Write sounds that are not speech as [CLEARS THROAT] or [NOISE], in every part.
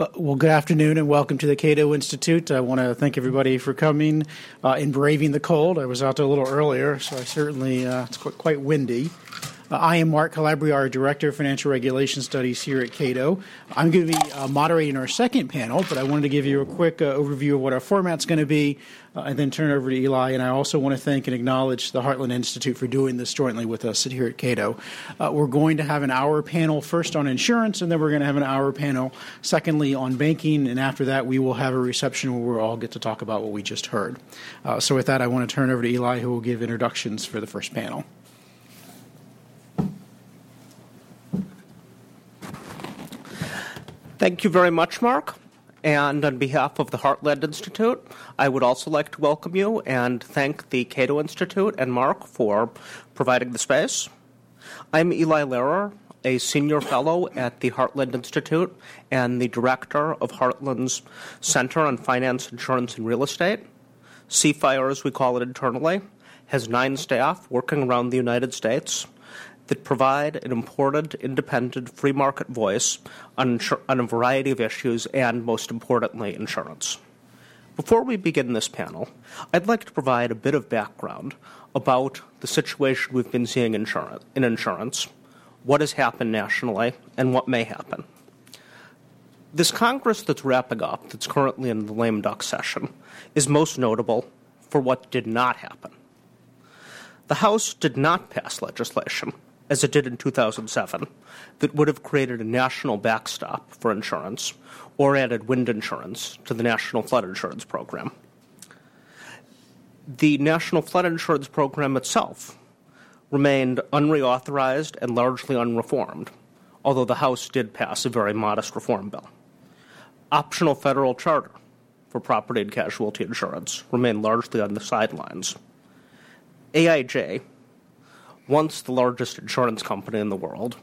Uh, well, good afternoon and welcome to the Cato Institute. I want to thank everybody for coming uh, and braving the cold. I was out there a little earlier, so I certainly, uh, it's quite, quite windy. Uh, I am Mark Calabria, our Director of Financial Regulation Studies here at Cato. I'm going to be uh, moderating our second panel, but I wanted to give you a quick uh, overview of what our format's going to be uh, and then turn it over to Eli. And I also want to thank and acknowledge the Heartland Institute for doing this jointly with us here at Cato. Uh, we're going to have an hour panel first on insurance, and then we're going to have an hour panel secondly on banking, and after that, we will have a reception where we'll all get to talk about what we just heard. Uh, so, with that, I want to turn over to Eli, who will give introductions for the first panel. Thank you very much, Mark. And on behalf of the Heartland Institute, I would also like to welcome you and thank the Cato Institute and Mark for providing the space. I'm Eli Lehrer, a senior fellow at the Heartland Institute and the director of Heartland's Center on Finance, Insurance, and Real Estate. CFIRE, as we call it internally, has nine staff working around the United States that provide an important, independent, free market voice on, insur- on a variety of issues and, most importantly, insurance. Before we begin this panel, I'd like to provide a bit of background about the situation we've been seeing in insurance, what has happened nationally, and what may happen. This Congress that's wrapping up, that's currently in the lame duck session, is most notable for what did not happen. The House did not pass legislation as it did in 2007, that would have created a national backstop for insurance or added wind insurance to the National Flood Insurance Program. The National Flood Insurance Program itself remained unreauthorized and largely unreformed, although the House did pass a very modest reform bill. Optional federal charter for property and casualty insurance remained largely on the sidelines. AIG, once the largest insurance company in the world,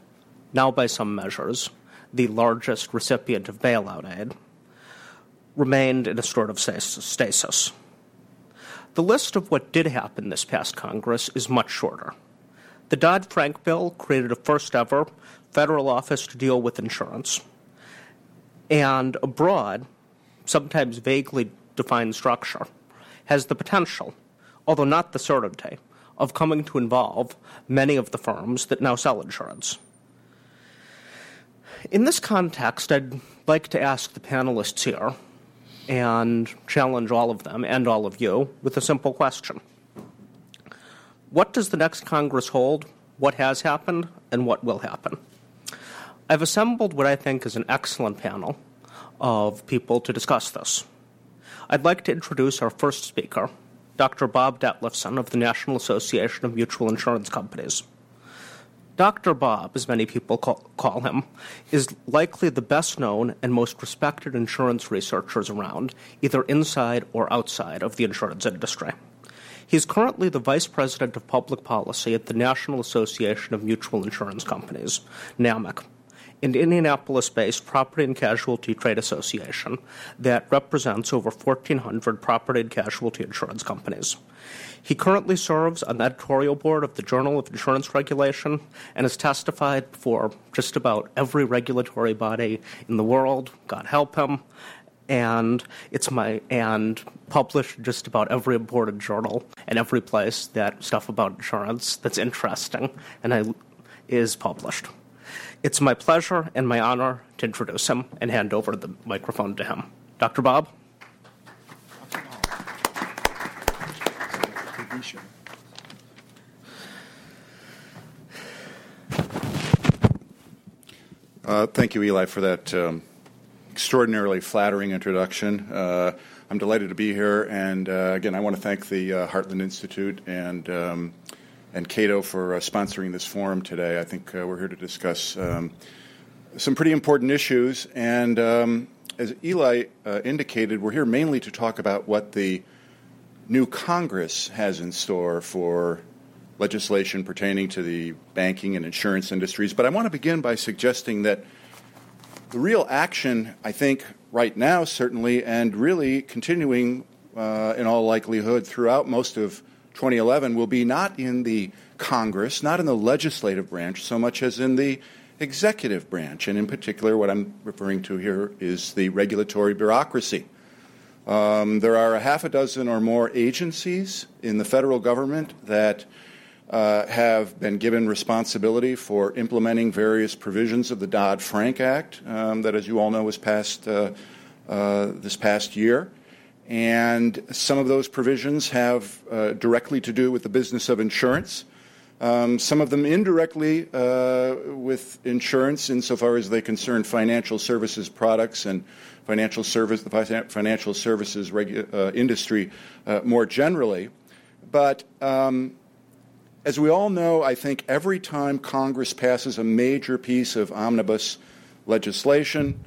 now by some measures, the largest recipient of bailout aid, remained in a sort of stasis. The list of what did happen this past Congress is much shorter. The Dodd Frank bill created a first ever federal office to deal with insurance, and a broad, sometimes vaguely defined structure has the potential, although not the certainty, of coming to involve many of the firms that now sell insurance. In this context, I'd like to ask the panelists here and challenge all of them and all of you with a simple question What does the next Congress hold? What has happened? And what will happen? I've assembled what I think is an excellent panel of people to discuss this. I'd like to introduce our first speaker, Dr. Bob Detlefsen of the National Association of Mutual Insurance Companies. Dr. Bob, as many people call, call, him, is likely the best known and most respected insurance researchers around, either inside or outside of the insurance industry. He is currently the Vice President of Public Policy at the National Association of Mutual Insurance Companies, NAMIC, an Indianapolis based property and casualty trade association that represents over 1,400 property and casualty insurance companies. He currently serves on the editorial board of the Journal of Insurance Regulation and has testified for just about every regulatory body in the world, God help him. And it's my and published just about every important journal and every place that stuff about insurance that's interesting and I, is published. It's my pleasure and my honor to introduce him and hand over the microphone to him. Dr. Bob? Uh, thank you, Eli, for that um, extraordinarily flattering introduction. Uh, I'm delighted to be here, and uh, again, I want to thank the uh, Heartland Institute and um, and Cato for uh, sponsoring this forum today. I think uh, we're here to discuss um, some pretty important issues. And um, as Eli uh, indicated, we're here mainly to talk about what the new Congress has in store for legislation pertaining to the banking and insurance industries. But I want to begin by suggesting that the real action, I think, right now, certainly, and really continuing uh, in all likelihood throughout most of 2011 will be not in the Congress, not in the legislative branch, so much as in the executive branch. And in particular, what I'm referring to here is the regulatory bureaucracy. Um, there are a half a dozen or more agencies in the federal government that uh, have been given responsibility for implementing various provisions of the Dodd Frank Act, um, that, as you all know, was passed uh, uh, this past year. And some of those provisions have uh, directly to do with the business of insurance. Um, some of them indirectly uh, with insurance, insofar as they concern financial services products and financial service, the financial services regu- uh, industry uh, more generally. But um, as we all know, I think every time Congress passes a major piece of omnibus legislation,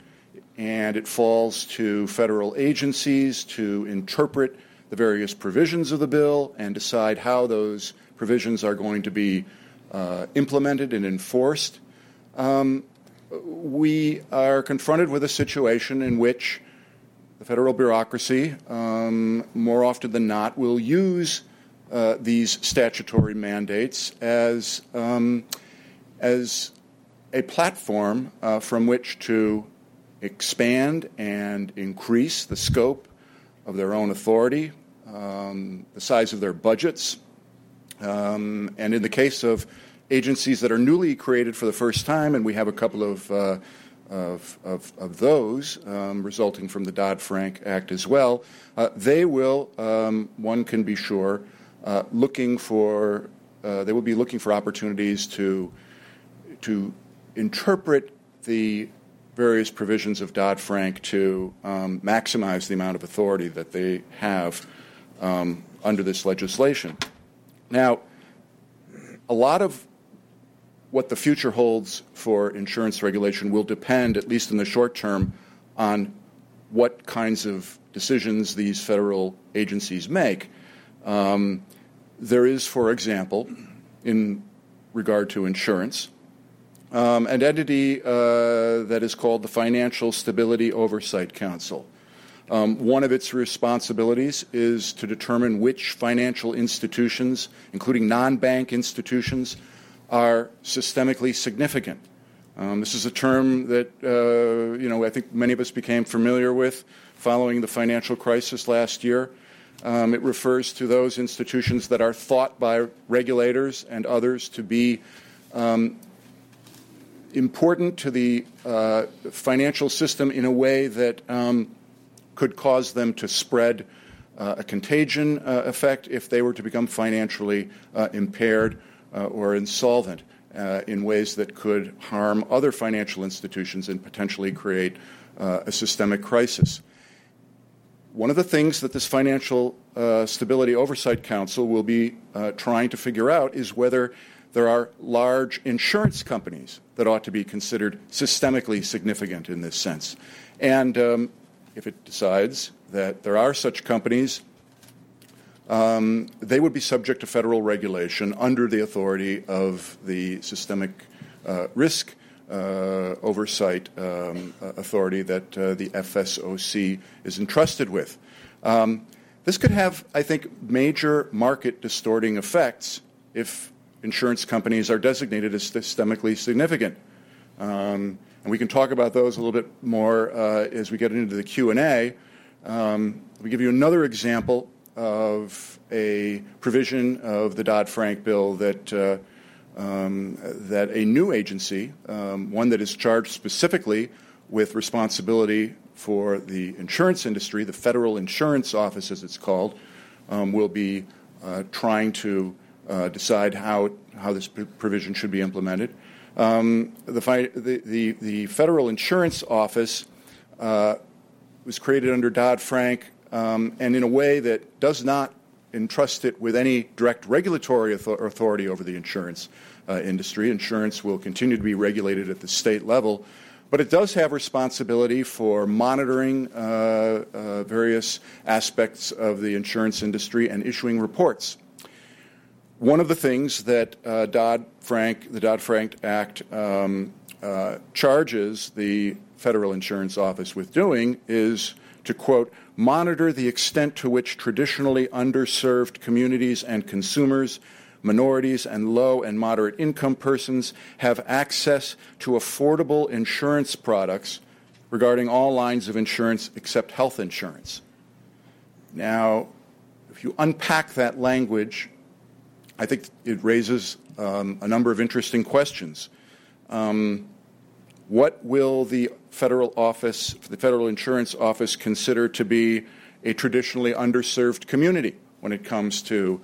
and it falls to federal agencies to interpret the various provisions of the bill and decide how those provisions are going to be uh, implemented and enforced. Um, we are confronted with a situation in which the federal bureaucracy, um, more often than not, will use uh, these statutory mandates as, um, as a platform uh, from which to expand and increase the scope of their own authority, um, the size of their budgets, um, and in the case of agencies that are newly created for the first time, and we have a couple of uh, of, of, of, those um, resulting from the Dodd Frank Act as well, uh, they will, um, one can be sure, uh, looking for, uh, they will be looking for opportunities to, to interpret the various provisions of Dodd Frank to um, maximize the amount of authority that they have um, under this legislation. Now, a lot of what the future holds for insurance regulation will depend, at least in the short term, on what kinds of decisions these federal agencies make. Um, there is, for example, in regard to insurance, um, an entity uh, that is called the Financial Stability Oversight Council. Um, one of its responsibilities is to determine which financial institutions, including non bank institutions, are systemically significant. Um, this is a term that uh, you know I think many of us became familiar with following the financial crisis last year. Um, it refers to those institutions that are thought by regulators and others to be um, important to the uh, financial system in a way that um, could cause them to spread uh, a contagion uh, effect if they were to become financially uh, impaired uh, or insolvent uh, in ways that could harm other financial institutions and potentially create a systemic crisis. One of the things that this Financial Stability Oversight Council will be trying to figure out is whether there are large insurance companies that ought to be considered systemically significant in this sense. And um, if it decides that there are such companies um, they would be subject to federal regulation under the authority of the systemic uh, risk uh, oversight um, authority that uh, the FSOC is entrusted with. Um, this could have, I think, major market distorting effects if insurance companies are designated as systemically significant. Um, and we can talk about those a little bit more uh, as we get into the Q&A. Um, we give you another example of a provision of the Dodd Frank bill that, uh, um, that a new agency, um, one that is charged specifically with responsibility for the insurance industry, the Federal Insurance Office, as it's called, um, will be uh, trying to uh, decide how, how this provision should be implemented. Um, the, the, the, the, Federal Insurance Office uh, was created under Dodd Frank um, and in a way that does not entrust it with any direct regulatory authority over the insurance uh, industry. Insurance will continue to be regulated at the state level, but it does have responsibility for monitoring uh, uh, various aspects of the insurance industry and issuing reports. One of the things that uh, Dodd Frank, the Dodd Frank Act, um, uh, charges the Federal Insurance Office with doing is to quote monitor the extent to which traditionally underserved communities and consumers minorities, and low and moderate income persons have access to affordable insurance products regarding all lines of insurance except health insurance. Now, if you unpack that language, I think it raises um, a number of interesting questions. Um, what will the federal office, the federal insurance office, consider to be a traditionally underserved community when it comes to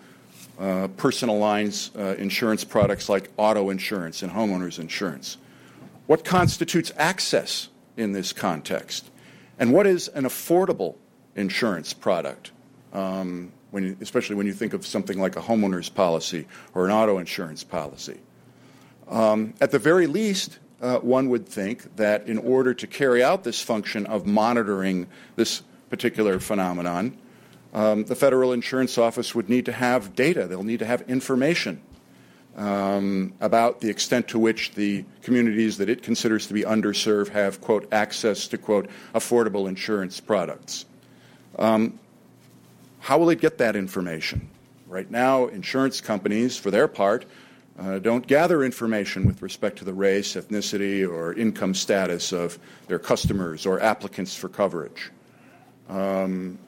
uh, personal lines uh, insurance products like auto insurance and homeowners insurance? What constitutes access in this context? And what is an affordable insurance product? Um, when you, especially when you think of something like a homeowner's policy or an auto insurance policy. Um, at the very least, uh, one would think that in order to carry out this function of monitoring this particular phenomenon, um, the Federal Insurance Office would need to have data. They'll need to have information um, about the extent to which the communities that it considers to be underserved have, quote, access to, quote, affordable insurance products. Um, how will it get that information? Right now, insurance companies, for their part, uh, don't gather information with respect to the race, ethnicity, or income status of their customers or applicants for coverage. Um,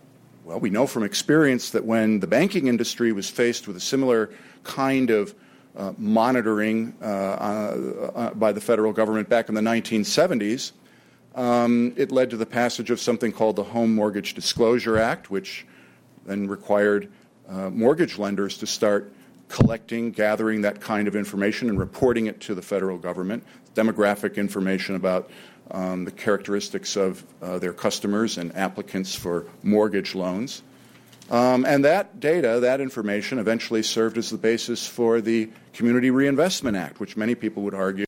well, we know from experience that when the banking industry was faced with a similar kind of uh, monitoring uh, uh, uh by the federal government back in the 1970s, um, it led to the passage of something called the Home Mortgage Disclosure Act, which then required uh, mortgage lenders to start collecting, gathering that kind of information and reporting it to the federal government, demographic information about um, the characteristics of uh, their customers and applicants for mortgage loans. Um, and that data, that information, eventually served as the basis for the Community Reinvestment Act, which many people would argue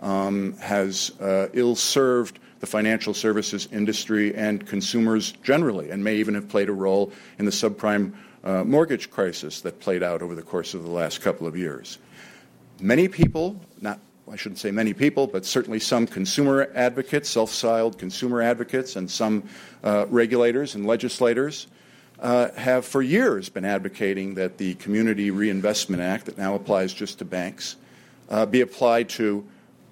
um, has uh, ill served the financial services industry and consumers generally, and may even have played a role in the subprime uh, mortgage crisis that played out over the course of the last couple of years. Many people, not I shouldn't say many people, but certainly some consumer advocates, self styled consumer advocates, and some uh, regulators and legislators uh, have for years been advocating that the Community Reinvestment Act, that now applies just to banks, uh, be applied to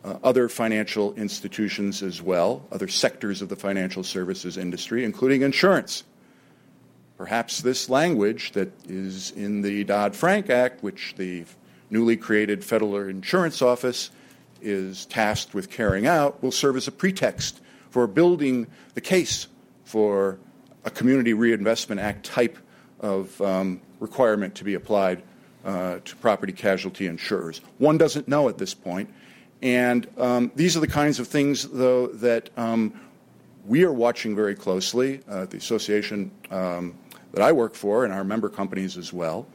uh, other financial institutions as well, other sectors of the financial services industry, including insurance. Perhaps this language that is in the Dodd Frank Act, which the newly created Federal Insurance Office is tasked with carrying out, will serve as a pretext for building the case for a Community Reinvestment Act type of um, requirement to be applied uh, to property casualty insurers. One doesn't know at this point. And um, these are the kinds of things, though, that um, we are watching very closely. Uh, the association um, that I work for and our member companies as well.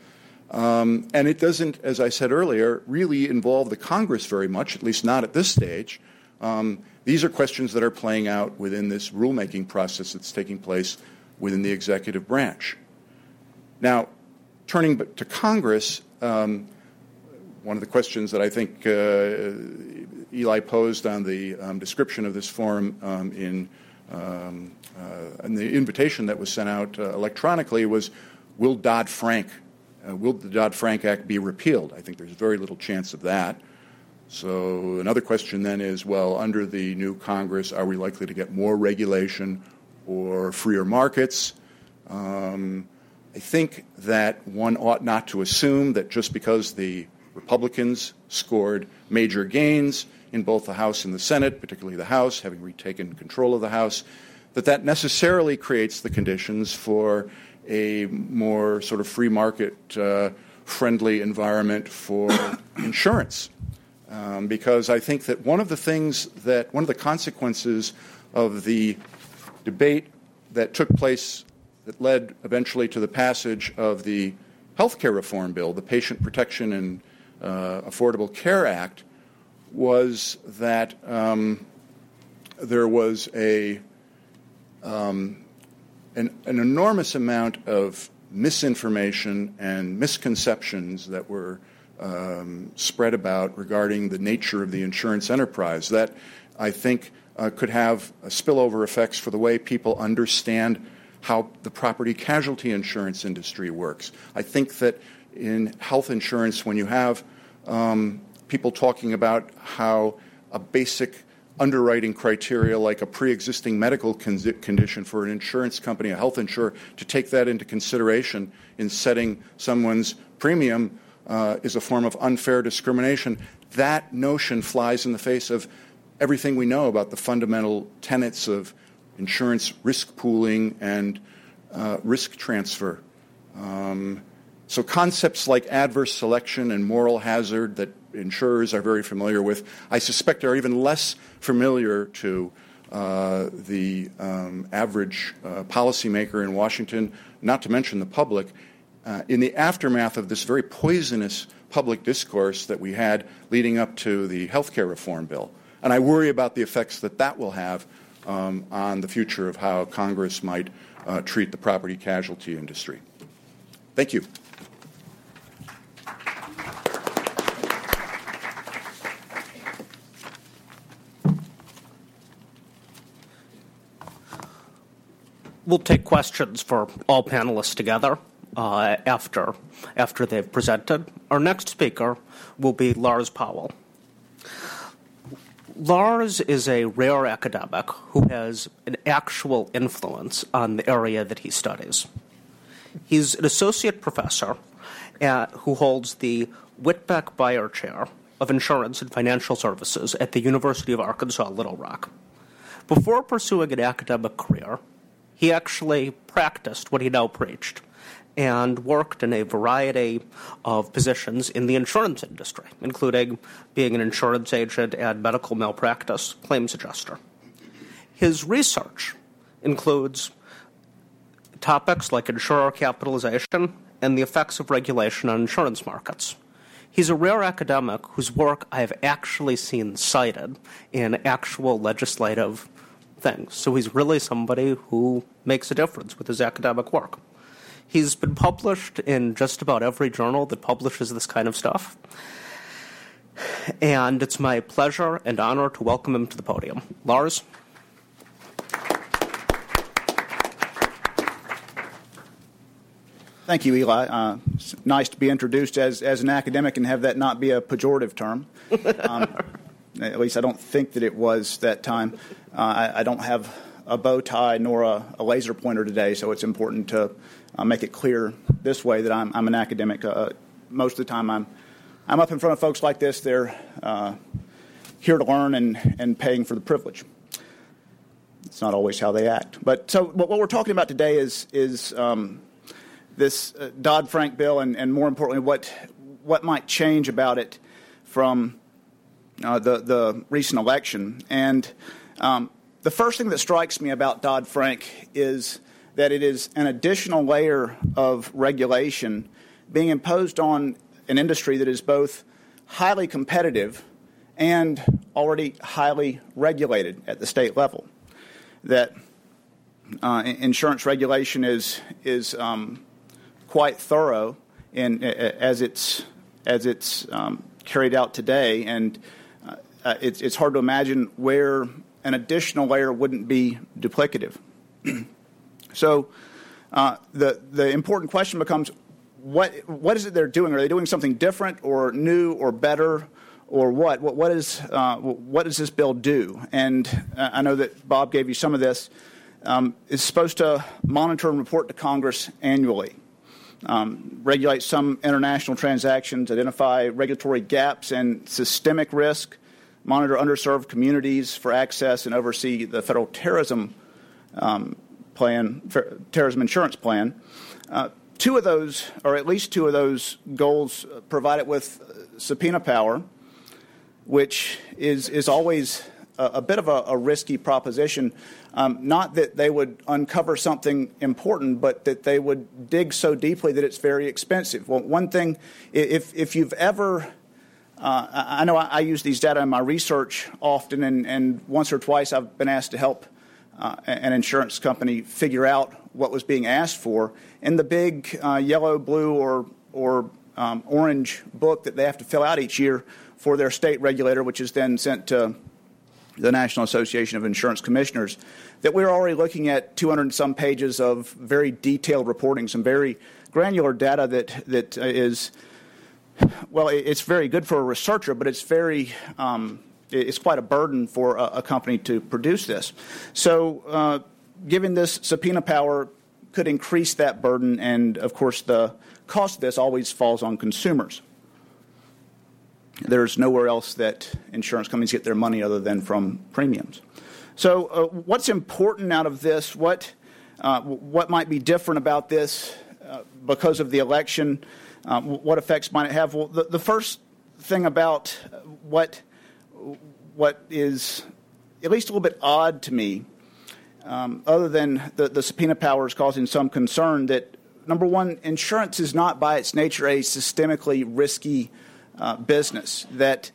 Um, and it doesn't, as I said earlier, really involve the Congress very much, at least not at this stage. Um, these are questions that are playing out within this rulemaking process that's taking place within the executive branch. Now, turning to Congress, um, one of the questions that I think uh, Eli posed on the um, description of this forum um, in um, uh, and the invitation that was sent out uh, electronically was Will Dodd Frank, uh, will the Dodd Frank Act be repealed? I think there's very little chance of that. So, another question then is well, under the new Congress, are we likely to get more regulation or freer markets? Um, I think that one ought not to assume that just because the Republicans scored major gains in both the House and the Senate, particularly the House, having retaken control of the House, that that necessarily creates the conditions for a more sort of free market uh, friendly environment for [COUGHS] insurance. Um, because I think that one of the things that, one of the consequences of the debate that took place that led eventually to the passage of the healthcare reform bill, the Patient Protection and uh, Affordable Care Act, was that um, there was a um, an, an enormous amount of misinformation and misconceptions that were um, spread about regarding the nature of the insurance enterprise that I think uh, could have spillover effects for the way people understand how the property casualty insurance industry works. I think that in health insurance when you have um, people talking about how a basic underwriting criteria like a pre-existing medical con- condition for an insurance company, a health insurer, to take that into consideration in setting someone's premium uh, is a form of unfair discrimination. That notion flies in the face of everything we know about the fundamental tenets of insurance risk pooling and uh, risk transfer. Um, so concepts like adverse selection and moral hazard that insurers are very familiar with, I suspect are even less familiar to uh, the um, average uh, policymaker in Washington, not to mention the public. Uh, in the aftermath of this very poisonous public discourse that we had leading up to the health care reform bill. And I worry about the effects that that will have um, on the future of how Congress might uh, treat the property casualty industry. Thank you. We'll take questions for all panelists together uh, after after they've presented. Our next speaker will be Lars Powell. Lars is a rare academic who has an actual influence on the area that he studies. He's an associate professor at, who holds the Whitbeck Beyer Chair of Insurance and Financial Services at the University of Arkansas Little Rock. Before pursuing an academic career, he actually practiced what he now preached and worked in a variety of positions in the insurance industry, including being an insurance agent and medical malpractice claims adjuster. His research includes topics like insurer capitalization and the effects of regulation on insurance markets. He's a rare academic whose work I have actually seen cited in actual legislative things. So he's really somebody who makes a difference with his academic work. He's been published in just about every journal that publishes this kind of stuff. And it's my pleasure and honor to welcome him to the podium. Lars? Thank you, Eli. Uh, nice to be introduced as, as an academic and have that not be a pejorative term. Um, at least I don't think that it was that time. Uh, I, I, don't have a bow tie nor a, a, laser pointer today, so it's important to uh, make it clear this way that I'm, I'm an academic. Uh, most of the time, I'm I'm up in front of folks like this. They're uh, here to learn and, and paying for the privilege. It's not always how they act. But so what, what we're talking about today is is um, this uh, Dodd Frank bill, and, and more importantly, what what might change about it from uh, the, the recent election. And um, the first thing that strikes me about Dodd Frank is that it is an additional layer of regulation being imposed on an industry that is both highly competitive and already highly regulated at the state level. That uh, insurance regulation is is um, quite thorough in as it's as it's um, carried out today, and uh, it's, it's hard to imagine where an additional layer wouldn't be duplicative. [CLEARS THROAT] so uh, the, the important question becomes what, what is it they're doing? Are they doing something different or new or better or what? What, what, is, uh, what does this bill do? And uh, I know that Bob gave you some of this. Um, it's supposed to monitor and report to Congress annually. Um, regulate some international transactions, identify regulatory gaps and systemic risk, monitor underserved communities for access, and oversee the federal terrorism um, plan, terrorism insurance plan. Uh, two of those, or at least two of those goals, uh, provide it with uh, subpoena power, which is is always a, a bit of a, a risky proposition. Um, not that they would uncover something important, but that they would dig so deeply that it's very expensive. Well, one thing, if if you've ever uh, I know I, I, use these data in my research often, and, and, once or twice I've been asked to help uh, an insurance company figure out what was being asked for. In the big uh, yellow, blue, or, or um, orange book that they have to fill out each year for their state regulator, which is then sent to the National Association of Insurance Commissioners, that we're already looking at 200 some pages of very detailed reporting, some very granular data that that is well, it's very good for a researcher, but it's very um, it's quite a burden for a, a, company to produce this. So, uh, giving this subpoena power could increase that burden, and of course, the cost of this always falls on consumers. There's nowhere else that insurance companies get their money other than from premiums. So, uh, what's important out of this? What uh, what might be different about this uh, because of the election? Uh, what effects might it have? Well, the, the first thing about what what is at least a little bit odd to me, um, other than the, the subpoena powers causing some concern, that number one, insurance is not by its nature a systemically risky uh, business. That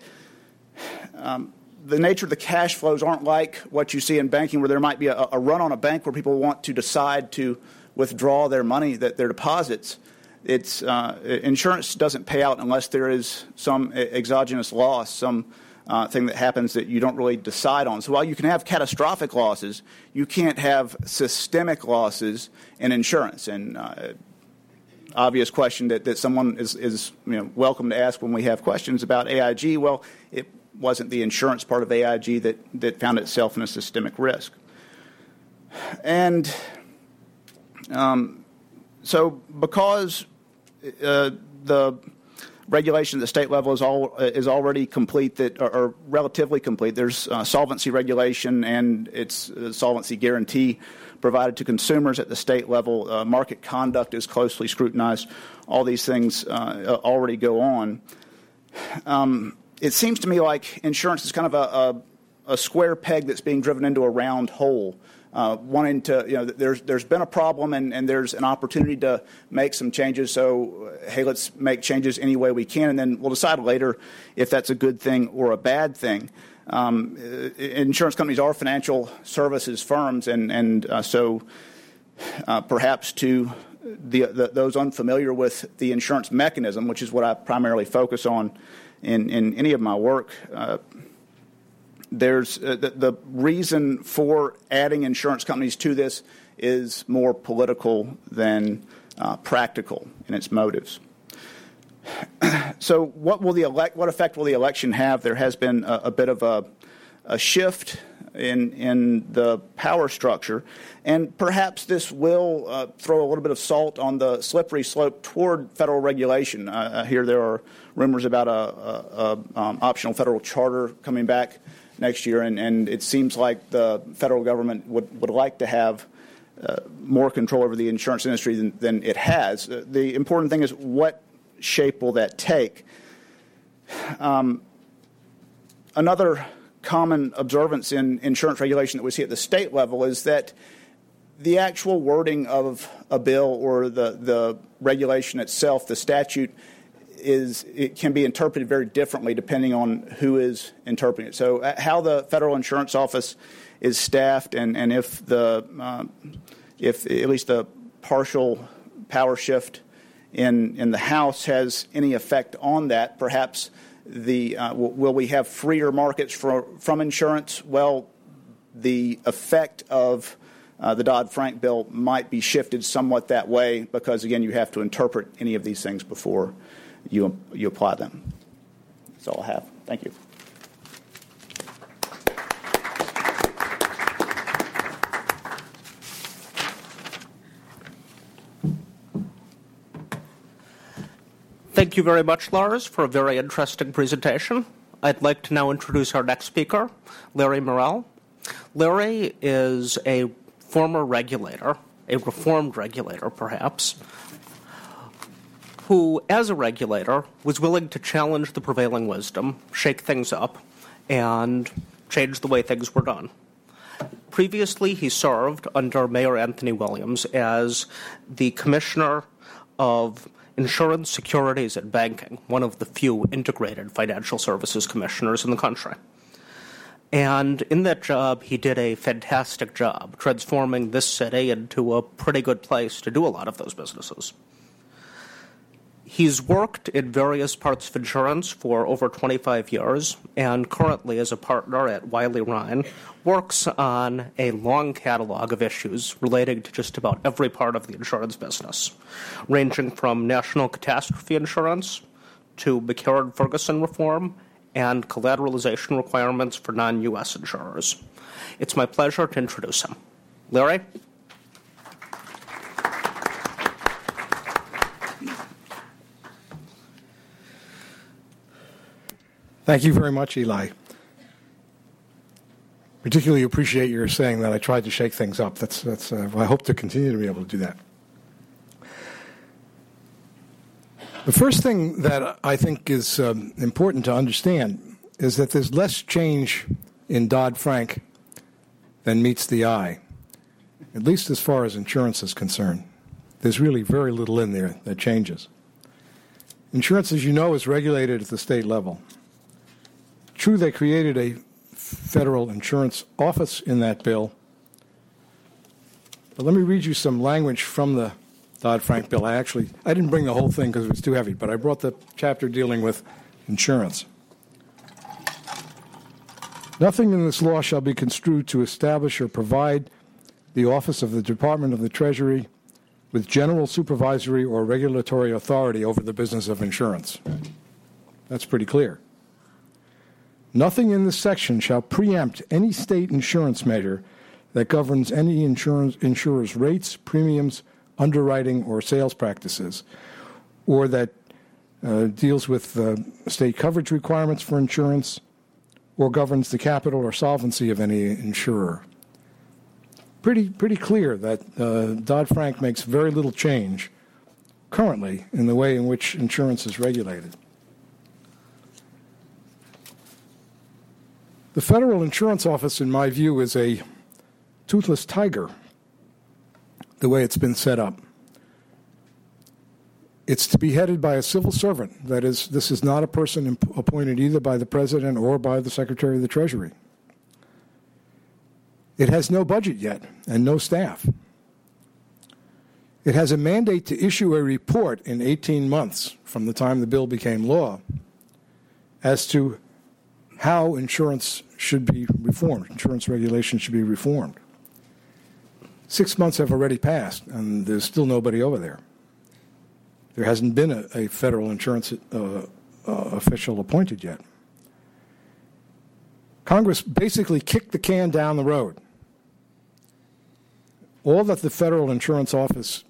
um, the nature of the cash flows aren't like what you see in banking, where there might be a, a, run on a bank where people want to decide to withdraw their money, that their deposits. It's uh, insurance doesn't pay out unless there is some exogenous loss, some uh, thing that happens that you don't really decide on. So while you can have catastrophic losses, you can't have systemic losses in insurance. And uh, obvious question that, that someone is, is you know, welcome to ask when we have questions about AIG. Well, it wasn't the insurance part of AIG that, that found itself in a systemic risk. And um, so, because uh, the regulation at the state level is all is already complete that or relatively complete. There's uh, solvency regulation and its uh, solvency guarantee provided to consumers at the state level. Uh, market conduct is closely scrutinized. All these things uh, already go on. Um, it seems to me like insurance is kind of a, a, a square peg that's being driven into a round hole uh, wanting to, you know, there's, there's been a problem and, and there's an opportunity to make some changes. So, uh, hey, let's make changes any way we can, and then we'll decide later if that's a good thing or a bad thing. Um, uh, insurance companies are financial services firms, and, and uh, so uh, perhaps to the, the, those unfamiliar with the insurance mechanism, which is what I primarily focus on in, in any of my work, uh, there's uh, the, the, reason for adding insurance companies to this is more political than uh, practical in its motives. [CLEARS THROAT] so, what will the elect, what effect will the election have? There has been a, a bit of a, a shift in in the power structure, and perhaps this will uh, throw a little bit of salt on the slippery slope toward federal regulation. Uh, there are rumors about a, a, a um, optional federal charter coming back next year, and, and it seems like the federal government would, would like to have uh, more control over the insurance industry than, than it has. Uh, the important thing is what shape will that take? Um, another common observance in insurance regulation that we see at the state level is that the actual wording of a bill or the, the regulation itself, the statute, is it can be interpreted very differently depending on who is interpreting it. So, uh, how the Federal Insurance Office is staffed, and and if the uh, if at least the partial power shift in in the House has any effect on that, perhaps the uh, will, will we have freer markets for, from insurance? Well, the effect of uh, the Dodd Frank bill might be shifted somewhat that way because, again, you have to interpret any of these things before you, you apply them. That's all I have. Thank you. Thank you very much, Lars, for a very interesting presentation. I'd like to now introduce our next speaker, Larry Mirel. Larry is a former regulator, a reformed regulator perhaps, who, as a regulator, was willing to challenge the prevailing wisdom, shake things up, and change the way things were done. Previously, he served under Mayor Anthony Williams as the Commissioner of Insurance, Securities, and Banking, one of the few integrated financial services commissioners in the country. And in that job, he did a fantastic job transforming this city into a pretty good place to do a lot of those businesses He's worked in various parts of insurance for over 25 years and currently, as a partner at Wiley Rein works on a long catalog of issues relating to just about every part of the insurance business, ranging from national catastrophe insurance to McCarran Ferguson reform and collateralization requirements for non U.S. insurers. It's my pleasure to introduce him. Larry? Thank you very much, Eli. Particularly appreciate your saying that I tried to shake things up. That's, that's, uh, I hope to continue to be able to do that. The first thing that I think is um, important to understand is that there's less change in Dodd Frank than meets the eye, at least as far as insurance is concerned. There's really very little in there that changes. Insurance, as you know, is regulated at the state level. True, they created a federal insurance office in that bill. But let me read you some language from the Dodd Frank bill. I actually I didn't bring the whole thing because it was too heavy, but I brought the chapter dealing with insurance. Nothing in this law shall be construed to establish or provide the office of the Department of the Treasury with general supervisory or regulatory authority over the business of insurance. That's pretty clear. Nothing in this section shall preempt any state insurance measure that governs any insurance, insurer's rates, premiums, underwriting, or sales practices, or that uh, deals with uh, state coverage requirements for insurance, or governs the capital or solvency of any insurer. Pretty, pretty clear that uh, Dodd Frank makes very little change currently in the way in which insurance is regulated. The Federal Insurance Office, in my view, is a toothless tiger, the way it's been set up. It's to be headed by a civil servant. That is, this is not a person appointed either by the President or by the Secretary of the Treasury. It has no budget yet and no staff. It has a mandate to issue a report in 18 months from the time the bill became law as to how insurance should be reformed, insurance regulations should be reformed. Six months have already passed, and there's still nobody over there. There hasn't been a, a federal insurance uh, uh, official appointed yet. Congress basically kicked the can down the road. All that the Federal Insurance Office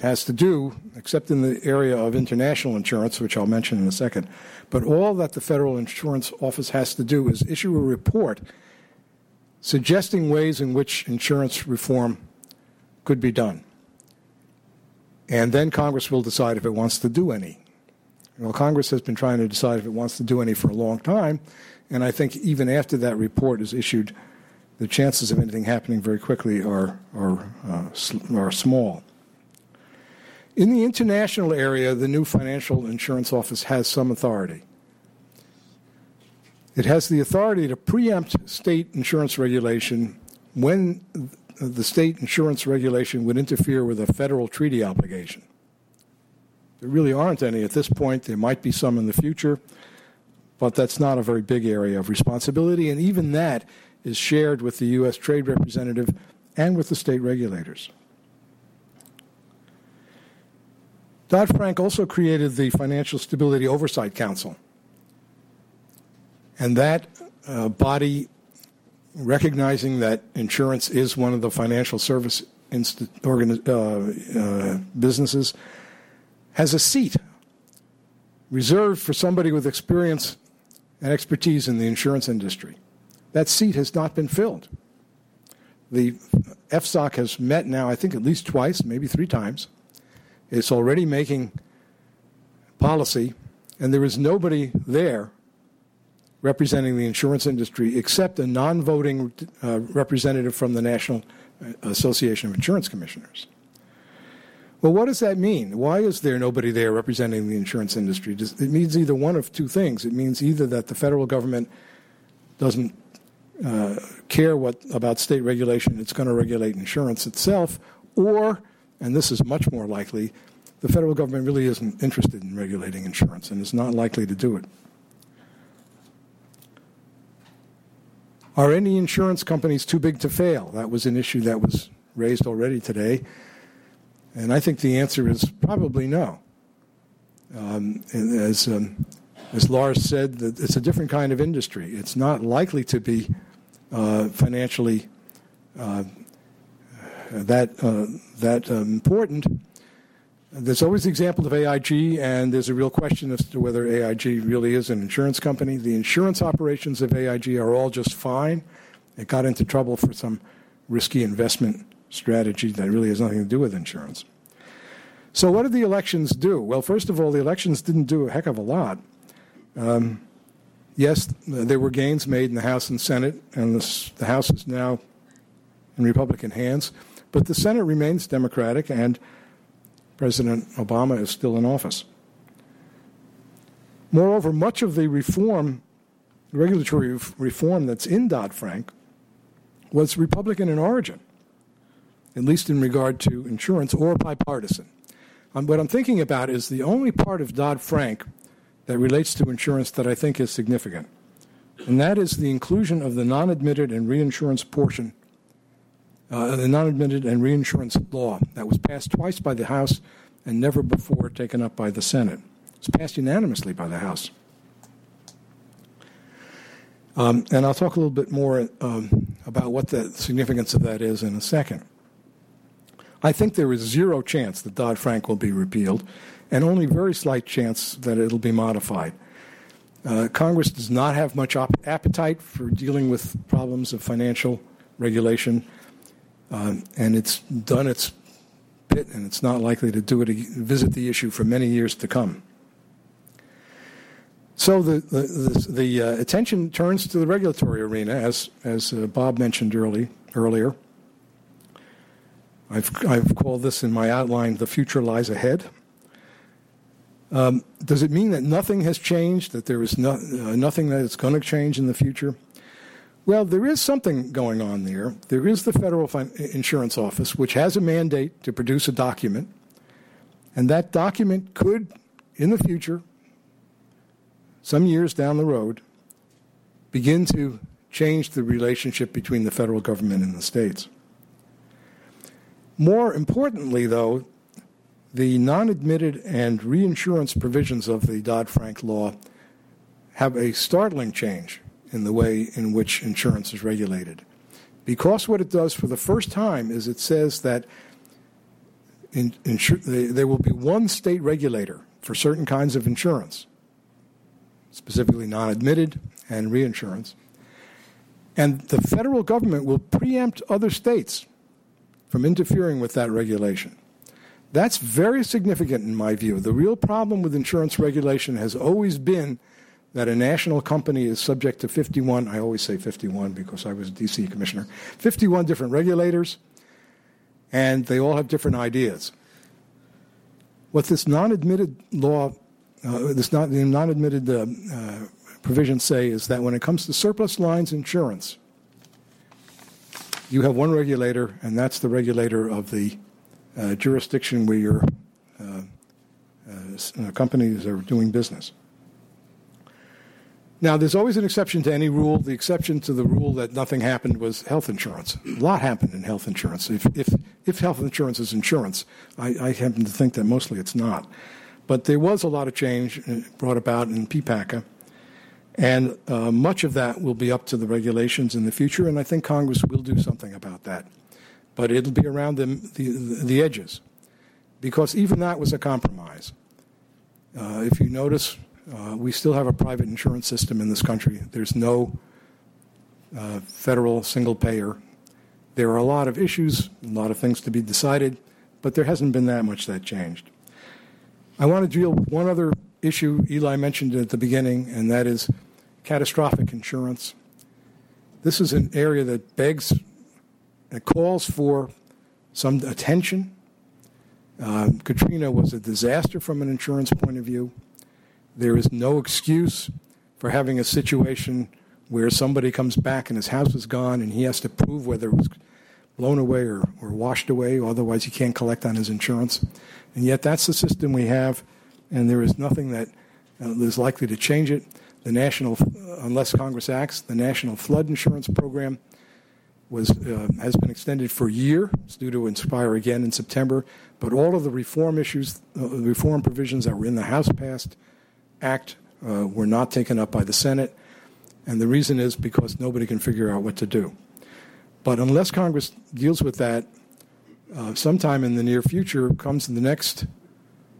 has to do, except in the area of international insurance, which I'll mention in a second, but all that the Federal Insurance Office has to do is issue a report suggesting ways in which insurance reform could be done. And then Congress will decide if it wants to do any. Well, Congress has been trying to decide if it wants to do any for a long time, and I think even after that report is issued, the chances of anything happening very quickly are, are, uh, are small. In the international area, the new Financial Insurance Office has some authority. It has the authority to preempt state insurance regulation when the state insurance regulation would interfere with a federal treaty obligation. There really aren't any at this point. There might be some in the future, but that's not a very big area of responsibility, and even that is shared with the U.S. Trade Representative and with the state regulators. Dodd Frank also created the Financial Stability Oversight Council. And that uh, body, recognizing that insurance is one of the financial service inst- organi- uh, uh, businesses, has a seat reserved for somebody with experience and expertise in the insurance industry. That seat has not been filled. The FSOC has met now, I think, at least twice, maybe three times it's already making policy, and there is nobody there representing the insurance industry except a non voting uh, representative from the National Association of Insurance Commissioners. Well, what does that mean? Why is there nobody there representing the insurance industry? It means either one of two things. It means either that the federal government doesn't uh, care what about state regulation, it's going to regulate insurance itself, or and this is much more likely, the federal government really isn't interested in regulating insurance and is not likely to do it. Are any insurance companies too big to fail? That was an issue that was raised already today. And I think the answer is probably no. Um, as, um, as Lars said, it's a different kind of industry. It's not likely to be uh, financially uh, that, uh, that um, important. There's always the example of AIG, and there's a real question as to whether AIG really is an insurance company. The insurance operations of AIG are all just fine. It got into trouble for some risky investment strategy that really has nothing to do with insurance. So, what did the elections do? Well, first of all, the elections didn't do a heck of a lot. Um, yes, there were gains made in the House and Senate, and this, the House is now in Republican hands, but the Senate remains Democratic, and President Obama is still in office. Moreover, much of the reform, regulatory reform that's in Dodd Frank, was Republican in origin, at least in regard to insurance or bipartisan. Um, what I'm thinking about is the only part of Dodd Frank that relates to insurance that I think is significant, and that is the inclusion of the non admitted and reinsurance portion, uh, the non admitted and reinsurance law that was passed twice by the House and never before taken up by the Senate. It was passed unanimously by the House. Um, and I'll talk a little bit more um, about what the significance of that is in a second. I think there is zero chance that Dodd Frank will be repealed, and only very slight chance that it'll be modified. Uh, Congress does not have much op- appetite for dealing with problems of financial regulation, um, and it's done its bit, and it's not likely to do it visit the issue for many years to come. So the the, the, the uh, attention turns to the regulatory arena, as as uh, Bob mentioned early earlier. I've, I've called this in my outline the future lies ahead. Um, does it mean that nothing has changed, that there is no, uh, nothing that is going to change in the future? Well, there is something going on there. There is the Federal fin- Insurance Office, which has a mandate to produce a document, and that document could, in the future, some years down the road, begin to change the relationship between the federal government and the states. More importantly, though, the non admitted and reinsurance provisions of the Dodd Frank law have a startling change in the way in which insurance is regulated. Because what it does for the first time is it says that in, insur- there will be one state regulator for certain kinds of insurance, specifically non admitted and reinsurance. And the federal government will preempt other states from interfering with that regulation. That's very significant in my view. The real problem with insurance regulation has always been that a national company is subject to 51, I always say 51 because I was a DC commissioner, 51 different regulators, and they all have different ideas. What this non admitted law, uh, this non admitted uh, uh, provisions say is that when it comes to surplus lines insurance, you have one regulator, and that's the regulator of the uh, jurisdiction where your uh, uh, companies are doing business. Now, there's always an exception to any rule. The exception to the rule that nothing happened was health insurance. A lot happened in health insurance. If, if, if health insurance is insurance, I, I, happen to think that mostly it's not. But there was a lot of change brought about in PPACA and uh, much of that will be up to the regulations in the future, and I think Congress will do something about that. But it'll be around the, the, the edges, because even that was a compromise. Uh, if you notice, uh, we still have a private insurance system in this country. There's no uh, federal single payer. There are a lot of issues, a lot of things to be decided, but there hasn't been that much that changed. I want to deal with one other issue Eli mentioned at the beginning, and that is catastrophic insurance. This is an area that begs, it calls for some attention. Uh, Katrina was a disaster from an insurance point of view. There is no excuse for having a situation where somebody comes back and his house is gone and he has to prove whether it was blown away or, or washed away, otherwise he can't collect on his insurance. And yet, that's the system we have, and there is nothing that uh, is likely to change it. The national, uh, unless Congress acts, the National Flood Insurance Program was uh, has been extended for a year. It's due to expire again in September. But all of the reform issues, uh, reform provisions that were in the House passed act uh, were not taken up by the Senate, and the reason is because nobody can figure out what to do. But unless Congress deals with that, uh, sometime in the near future comes the next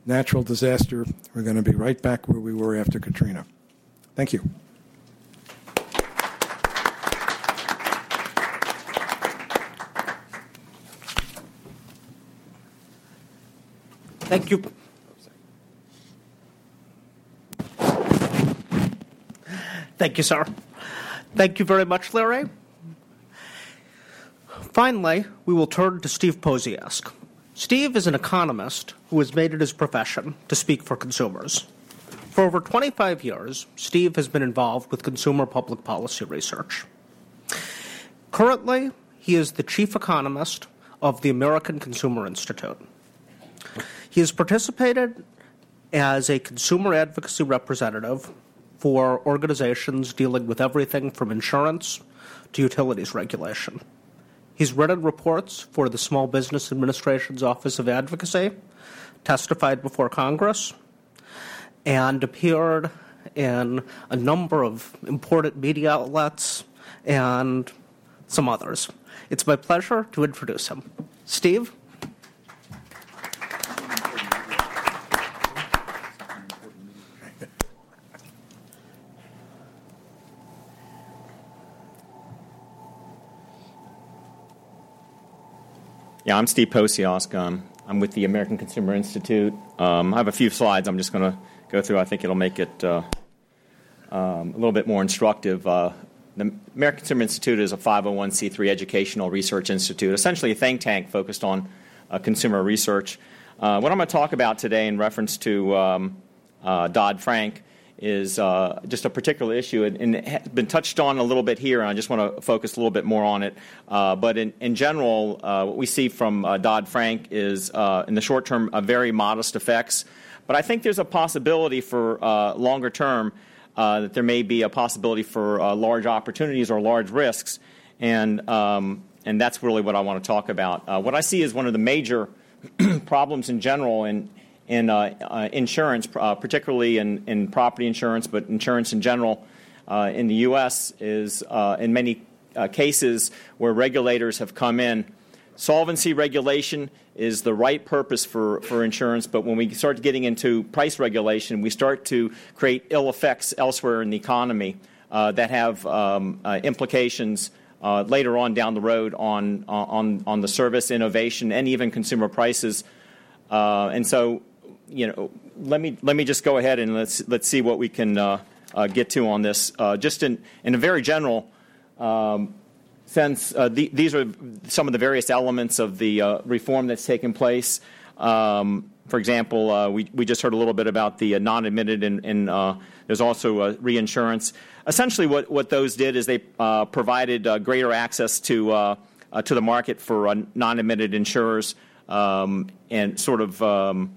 natural disaster. We're going to be right back where we were after Katrina. Thank you. Thank you. Thank you, sir. Thank you very much, Larry. Finally, we will turn to Steve Pociask. Steve is an economist who has made it his profession to speak for consumers. For over 25 years, Steve has been involved with consumer public policy research. Currently, he is the chief economist of the American Consumer Institute. He has participated as a consumer advocacy representative for organizations dealing with everything from insurance to utilities regulation. He's written reports for the Small Business Administration's Office of Advocacy, testified before Congress, and appeared in a number of important media outlets and some others. It's my pleasure to introduce him. Steve? Yeah, I'm Steve Pociask. Um, I'm with the American Consumer Institute. Um, I have a few slides I'm just going to go through. I think it'll make it uh, um, a little bit more instructive. Uh, the American Consumer Institute is a 501c3 educational research institute, essentially a think tank focused on uh, consumer research. Uh, what I'm going to talk about today in reference to um, uh, Dodd Frank is uh, just a particular issue, and, and, has been touched on a little bit here, and I just want to focus a little bit more on it. Uh, but in, in general, uh, what we see from uh, Dodd Frank is, uh, in the short term, very modest effects. But I think there's a possibility for uh, longer term that there may be a possibility for large opportunities or large risks, and um, and that's really what I want to talk about. what I see is one of the major [CLEARS THROAT] problems in general in uh, uh, insurance, uh, particularly in, property insurance, but insurance in general in the U.S. is in many cases where regulators have come in. Solvency regulation is the right purpose for, insurance, but when we start getting into price regulation, we start to create ill effects elsewhere in the economy that have um, implications later on down the road on, the service, innovation, and even consumer prices. And so you know, let me let me just go ahead and let's let's see what we can uh, uh, get to on this. Uh, just in in a very general um, sense, uh, the, these are some of the various elements of the uh, reform that's taken place. Um, for example, we we just heard a little bit about the non-admitted and, and there's also reinsurance. Essentially, what what those did is they provided greater access to to the market for non-admitted insurers um, and sort of um,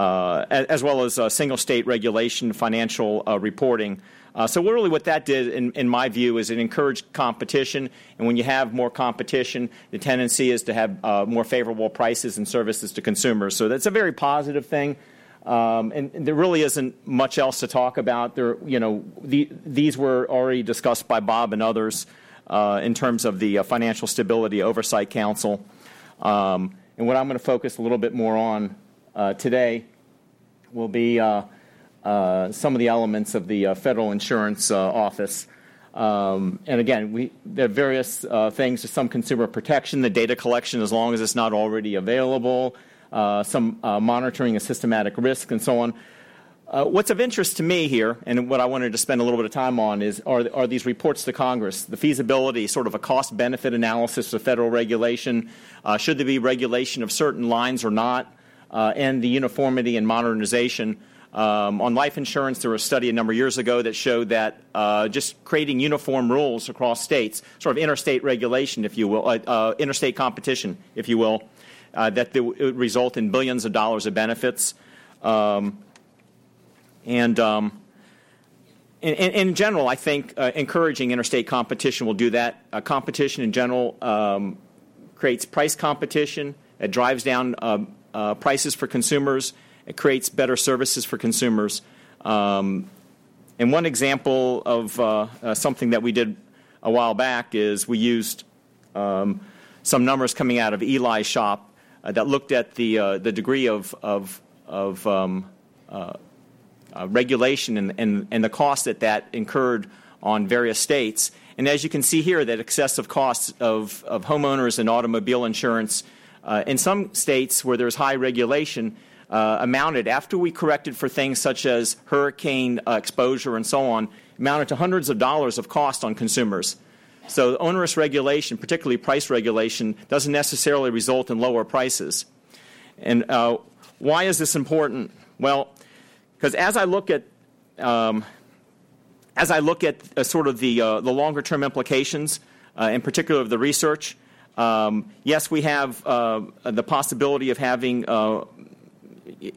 uh, as well as uh, single state regulation, financial uh, reporting. Uh, so really what that did, in, in, my view, is it encouraged competition. And when you have more competition, the tendency is to have uh, more favorable prices and services to consumers. So that's a very positive thing. Um, and, and, there really isn't much else to talk about. There, you know, the, these were already discussed by Bob and others uh, in terms of the Financial Stability Oversight Council. Um, and what I'm going to focus a little bit more on uh, today will be uh, uh, some of the elements of the Federal Insurance Office. Um, and again, we, there are various uh, things, some consumer protection, the data collection as long as it's not already available, uh, some uh, monitoring of systematic risk, and so on. what's of interest to me here, and what I wanted to spend a little bit of time on, is are, are these reports to Congress, the feasibility, sort of a cost benefit analysis of federal regulation. should there be regulation of certain lines or not? Uh, and the uniformity and modernization. Um, on life insurance, there was a study a number of years ago that showed that uh, just creating uniform rules across states, sort of interstate regulation, if you will, uh, uh interstate competition, if you will, uh, that it would result in billions of dollars of benefits. Um, and um, in, in, in, general, I think uh, encouraging interstate competition will do that. Competition in general um, creates price competition, it drives down uh, prices for consumers, it creates better services for consumers. Um, and one example of uh, uh, something that we did a while back is we used um, some numbers coming out of Eli's shop uh, that looked at the, uh, the degree of, of, of um, regulation and, and, and the cost that that incurred on various states. And as you can see here, that excessive costs of, of homeowners and automobile insurance in some states where there's high regulation uh, amounted, after we corrected for things such as hurricane uh, exposure and so on, amounted to hundreds of dollars of cost on consumers. So onerous regulation, particularly price regulation, doesn't necessarily result in lower prices. And uh, why is this important? Well, because as I look at um, as I look at uh, sort of the uh, the longer term implications, uh, in particular of the research, um, yes, we have uh, the possibility of having uh,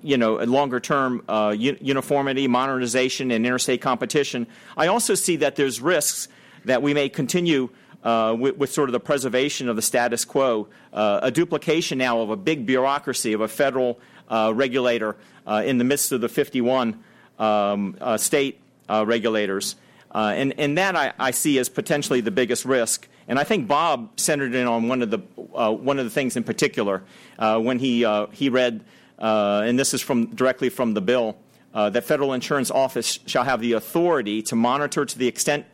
you know, longer term uh, uniformity, modernization, and interstate competition. I also see that there's risks that we may continue uh, with, with, sort of the preservation of the status quo, uh, a duplication now of a big bureaucracy of a federal uh, regulator uh, in the midst of the 51 um, uh, state regulators. And, and that I, I, see as potentially the biggest risk. And I think Bob centered in on one of the, one of the things in particular when he, he read uh, and this is from, directly from the bill, uh, that Federal Insurance Office shall have the authority to monitor to the extent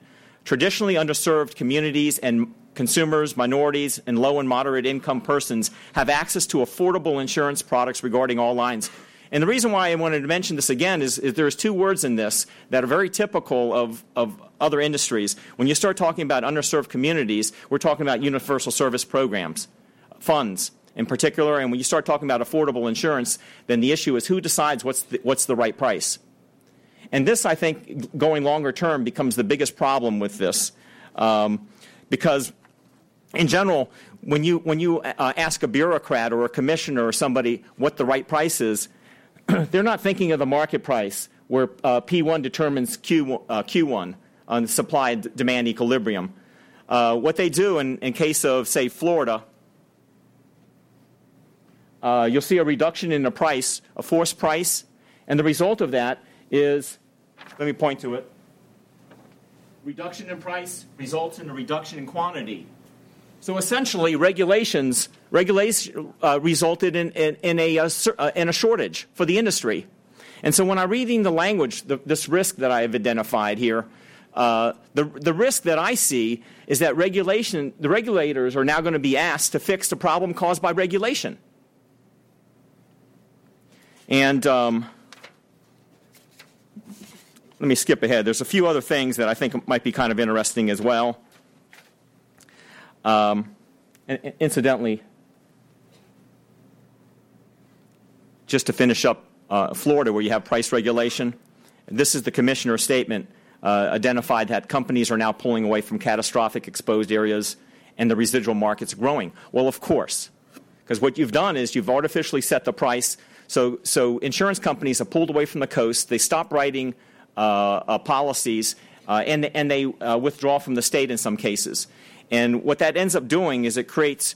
traditionally underserved communities and consumers, minorities, and low and moderate income persons have access to affordable insurance products regarding all lines. And the reason why I wanted to mention this again is, is there's two words in this that are very typical of, of other industries. When you start talking about underserved communities, we're talking about universal service programs, funds, in particular. And when you start talking about affordable insurance, then the issue is who decides what's the, what's the right price. And this, I think, going longer term becomes the biggest problem with this. Um, because, in general, when you, when you uh, ask a bureaucrat or a commissioner or somebody what the right price is, [CLEARS THROAT] they're not thinking of the market price where uh, P1 determines Q, uh, Q1 on the supply demand equilibrium. Uh, what they do in, in case of, say, Florida, uh, you'll see a reduction in the price, a forced price, and the result of that is, let me point to it. Reduction in price results in a reduction in quantity. So essentially, regulations regulation uh, resulted in, in, in a, uh, uh, in a shortage for the industry. And so when I'm reading the language, the, this risk that I have identified here, uh, the, the risk that I see is that regulation, the regulators are now going to be asked to fix the problem caused by regulation. And um, let me skip ahead. There's a few other things that I think might be kind of interesting as well. Um, and incidentally, just to finish up uh, Florida, where you have price regulation, this is the commissioner's statement. Uh, identified that companies are now pulling away from catastrophic exposed areas and the residual market's growing. Well, of course, because what you've done is you've artificially set the price so, so insurance companies have pulled away from the coast. They stop writing uh, uh, policies, uh, and, and they uh, withdraw from the state in some cases. And what that ends up doing is it creates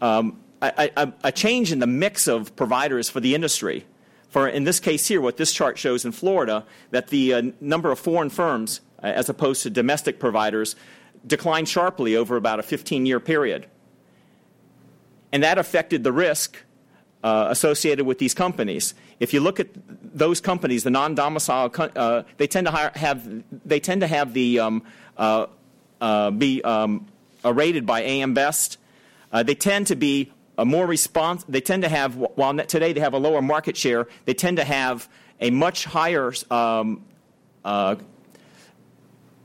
um, a, a, a, change in the mix of providers for the industry. For in this case here, what this chart shows in Florida, that the uh, number of foreign firms, uh, as opposed to domestic providers, declined sharply over about a 15 year period. And that affected the risk uh, associated with these companies. If you look at those companies, the non-domicile, uh, they tend to have they tend to have the um, uh, uh be um, uh, rated by AM Best. Uh, they tend to be a more response. They tend to have while today they have a lower market share. They tend to have a much higher. Um,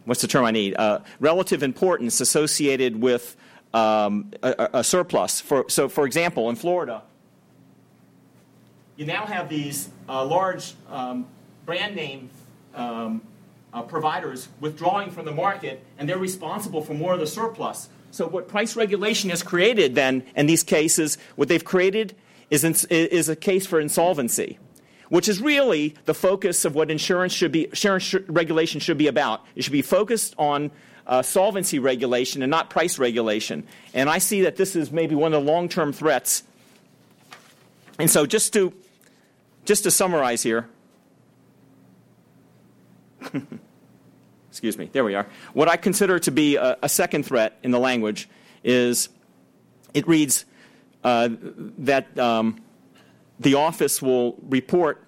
what's the term I need? relative importance associated with um, a, a, surplus. For, so, for example, in Florida, you now have these uh, large um, brand name um, uh, providers withdrawing from the market, and they're responsible for more of the surplus. So what price regulation has created then in these cases, what they've created is, is a case for insolvency, which is really the focus of what insurance should be, insurance regulation should be about. It should be focused on uh, solvency regulation and not price regulation. And I see that this is maybe one of the long-term threats. And so just to, just to summarize here, [LAUGHS] excuse me, there we are. What I consider to be a, a second threat in the language is it reads uh, that um, the office will report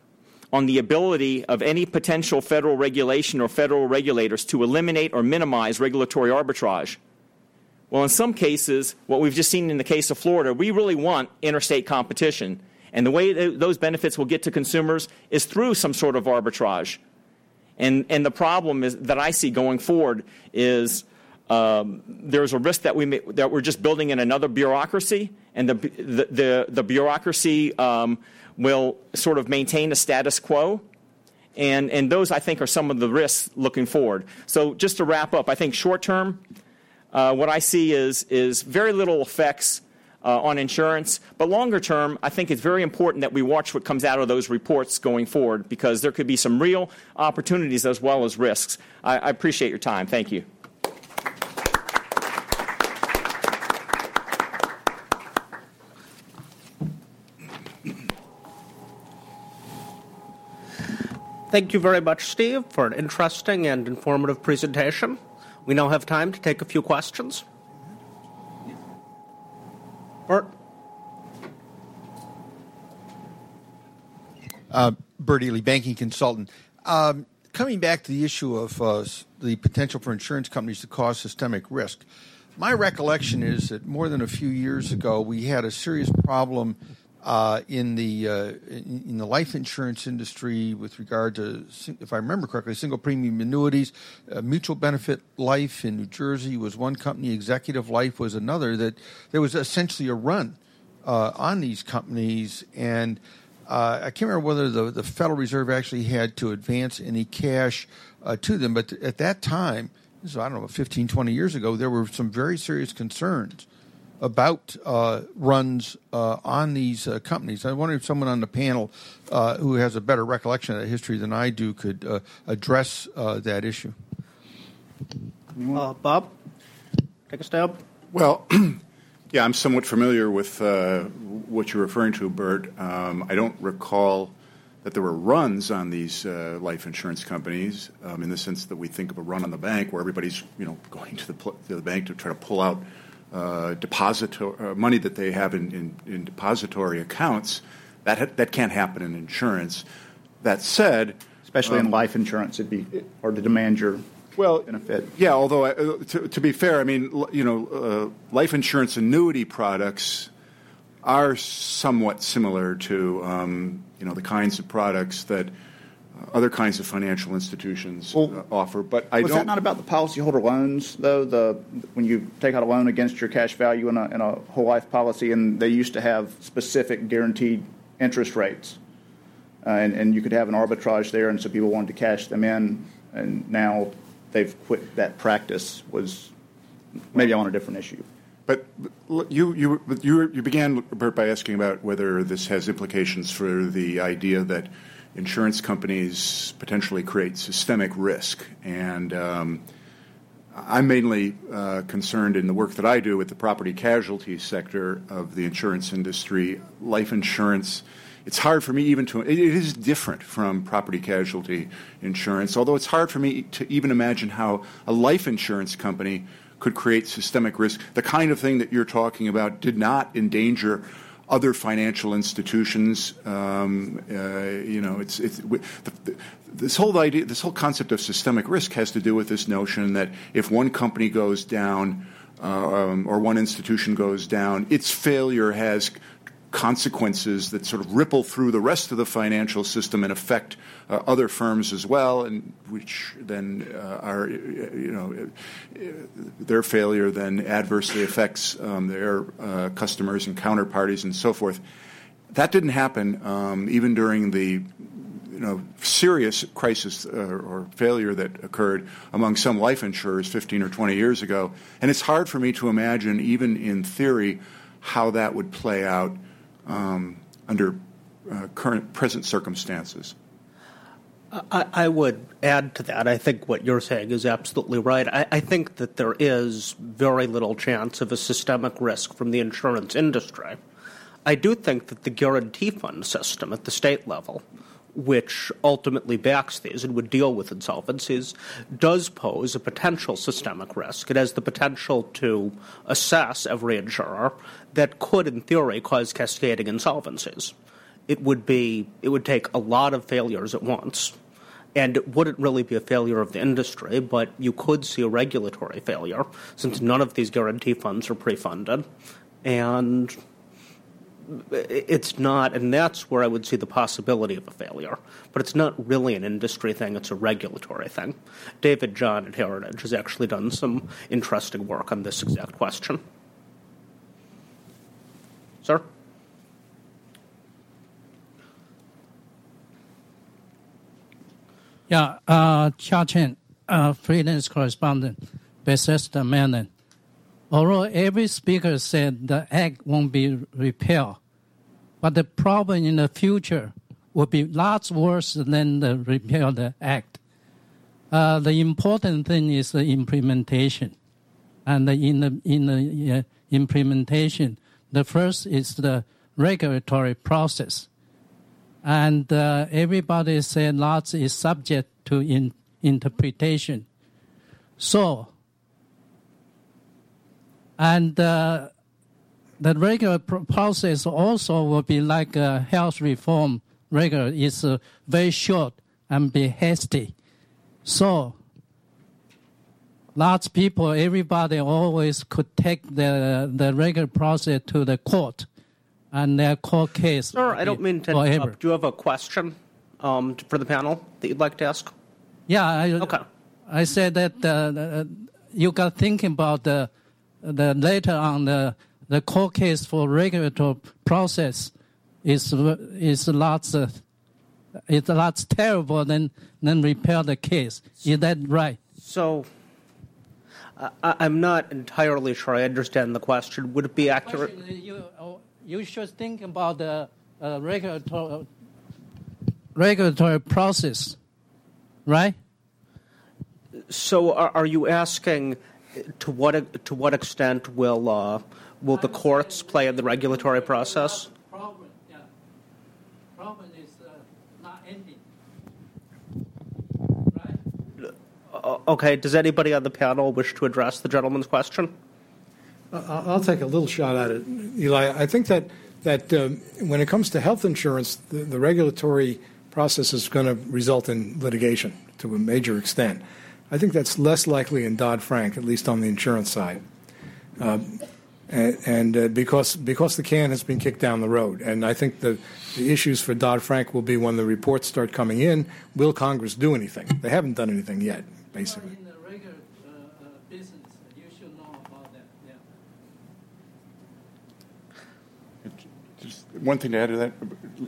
on the ability of any potential federal regulation or federal regulators to eliminate or minimize regulatory arbitrage. Well, in some cases, what we've just seen in the case of Florida, we really want interstate competition. And the way those benefits will get to consumers is through some sort of arbitrage. And, and the problem is, that I see going forward is um, there's a risk that, we may, that we're just building in another bureaucracy, and the, the, the, the bureaucracy um, will sort of maintain a status quo. And, and those, I think, are some of the risks looking forward. So, just to wrap up, I think short term, uh, what I see is, is very little effects Uh, on insurance. But longer term, I think it's very important that we watch what comes out of those reports going forward because there could be some real opportunities as well as risks. I, I appreciate your time. Thank you. Thank you very much, Steve, for an interesting and informative presentation. We now have time to take a few questions. Bert? Uh, Bert Ely, banking consultant. Um, coming back to the issue of uh, the potential for insurance companies to cause systemic risk, my recollection is that more than a few years ago we had a serious problem uh, in the uh, in, the life insurance industry with regard to, if I remember correctly, single premium annuities. Uh, Mutual Benefit Life in New Jersey was one company. Executive Life was another. That there was essentially a run uh, on these companies, and uh, I can't remember whether the, the Federal Reserve actually had to advance any cash to them. But at that time, so I don't know, 15, 20 years ago, there were some very serious concerns about uh, runs uh, on these uh, companies. I wonder if someone on the panel uh, who has a better recollection of that history than I do could uh, address uh, that issue. Bob, take a stab. Well, [CLEARS THROAT] yeah, I'm somewhat familiar with what you're referring to, Bert. Um, I don't recall that there were runs on these uh, life insurance companies um, in the sense that we think of a run on the bank where everybody's you know going to the, pl- to the bank to try to pull out uh, depository uh, money that they have in, in, in depository accounts. That ha- that can't happen in insurance. That said, especially um, in life insurance, it'd be hard to demand your well benefit. Yeah, although uh, to, to, be fair, I mean you know uh, life insurance annuity products are somewhat similar to um, you know the kinds of products that other kinds of financial institutions well, uh, offer. But I was that not about the policyholder loans though? The when you take out a loan against your cash value in a, in a whole life policy, and they used to have specific guaranteed interest rates, uh, and, and you could have an arbitrage there, and so people wanted to cash them in, and now they've quit that practice. Was maybe on a different issue. But you, you, you, you began, Bert, by asking about whether this has implications for the idea that insurance companies potentially create systemic risk. And um, I'm mainly uh, concerned in the work that I do with the property casualty sector of the insurance industry. Life insurance, it's hard for me even to, it is different from property casualty insurance, although it's hard for me to even imagine how a life insurance company could create systemic risk. The kind of thing that you're talking about did not endanger other financial institutions. Um, uh, you know, it's, it's the, the, this whole idea, this whole concept of systemic risk has to do with this notion that if one company goes down uh, um, or one institution goes down, its failure has consequences that sort of ripple through the rest of the financial system and affect uh, other firms as well, and which then uh, are, you know, their failure then adversely affects um, their uh, customers and counterparties and so forth. That didn't happen um, even during the you know, serious crisis uh, or failure that occurred among some life insurers 15 or 20 years ago. And it's hard for me to imagine, even in theory, how that would play out um, under uh, current present circumstances. I, I, would add to that. I think what you're saying is absolutely right. I, I, think that there is very little chance of a systemic risk from the insurance industry. I do think that the guarantee fund system at the state level, which ultimately backs these and would deal with insolvencies, does pose a potential systemic risk. It has the potential to assess every insurer that could, in theory, cause cascading insolvencies it would be it would take a lot of failures at once and it wouldn't really be a failure of the industry, but you could see a regulatory failure since none of these guarantee funds are pre-funded, and it's not, and that's where I would see the possibility of a failure. But it's not really an industry thing; it's a regulatory thing. David John at Heritage has actually done some interesting work on this exact question. Sir. Yeah, uh, Chia Chen, uh, freelance correspondent, Bethesda, Maryland. Although every speaker said the act won't be repealed, but the problem in the future will be lots worse than the repeal the act. Uh, the important thing is the implementation, and in the in the uh, implementation, the first is the regulatory process and uh, everybody said lots is subject to in, interpretation. So, and uh, the regular process also will be like a health reform. Regular is uh, very short and be hasty. So, lots of people, everybody always could take the the regular process to the court and their court case. Sir, I don't mean to interrupt. Do you have a question um, for the panel that you'd like to ask? Yeah. I, okay. I said that uh, you got thinking about the the later on the the court case for regulatory process is is lots uh, it's lots terrible than than repair the case. Is that right? So. I, I'm not entirely sure I understand the question. Would it be accurate? You, oh, you should think about the uh, regulatory, regulatory process, right? So, are, are, you asking to what to what extent will uh, will the courts play in the regulatory process? Problem, yeah. Problem is uh, not ending. Right? Uh, okay. Does anybody on the panel wish to address the gentleman's question? I'll take a little shot at it, Eli. I think that that um, when it comes to health insurance, the, the regulatory process is going to result in litigation to a major extent. I think that's less likely in Dodd Frank, at least on the insurance side, um, and, and uh, because because the can has been kicked down the road. And I think the, the issues for Dodd Frank will be when the reports start coming in. Will Congress do anything? They haven't done anything yet, basically. Regular, uh, business, yeah. Just one thing to add to that,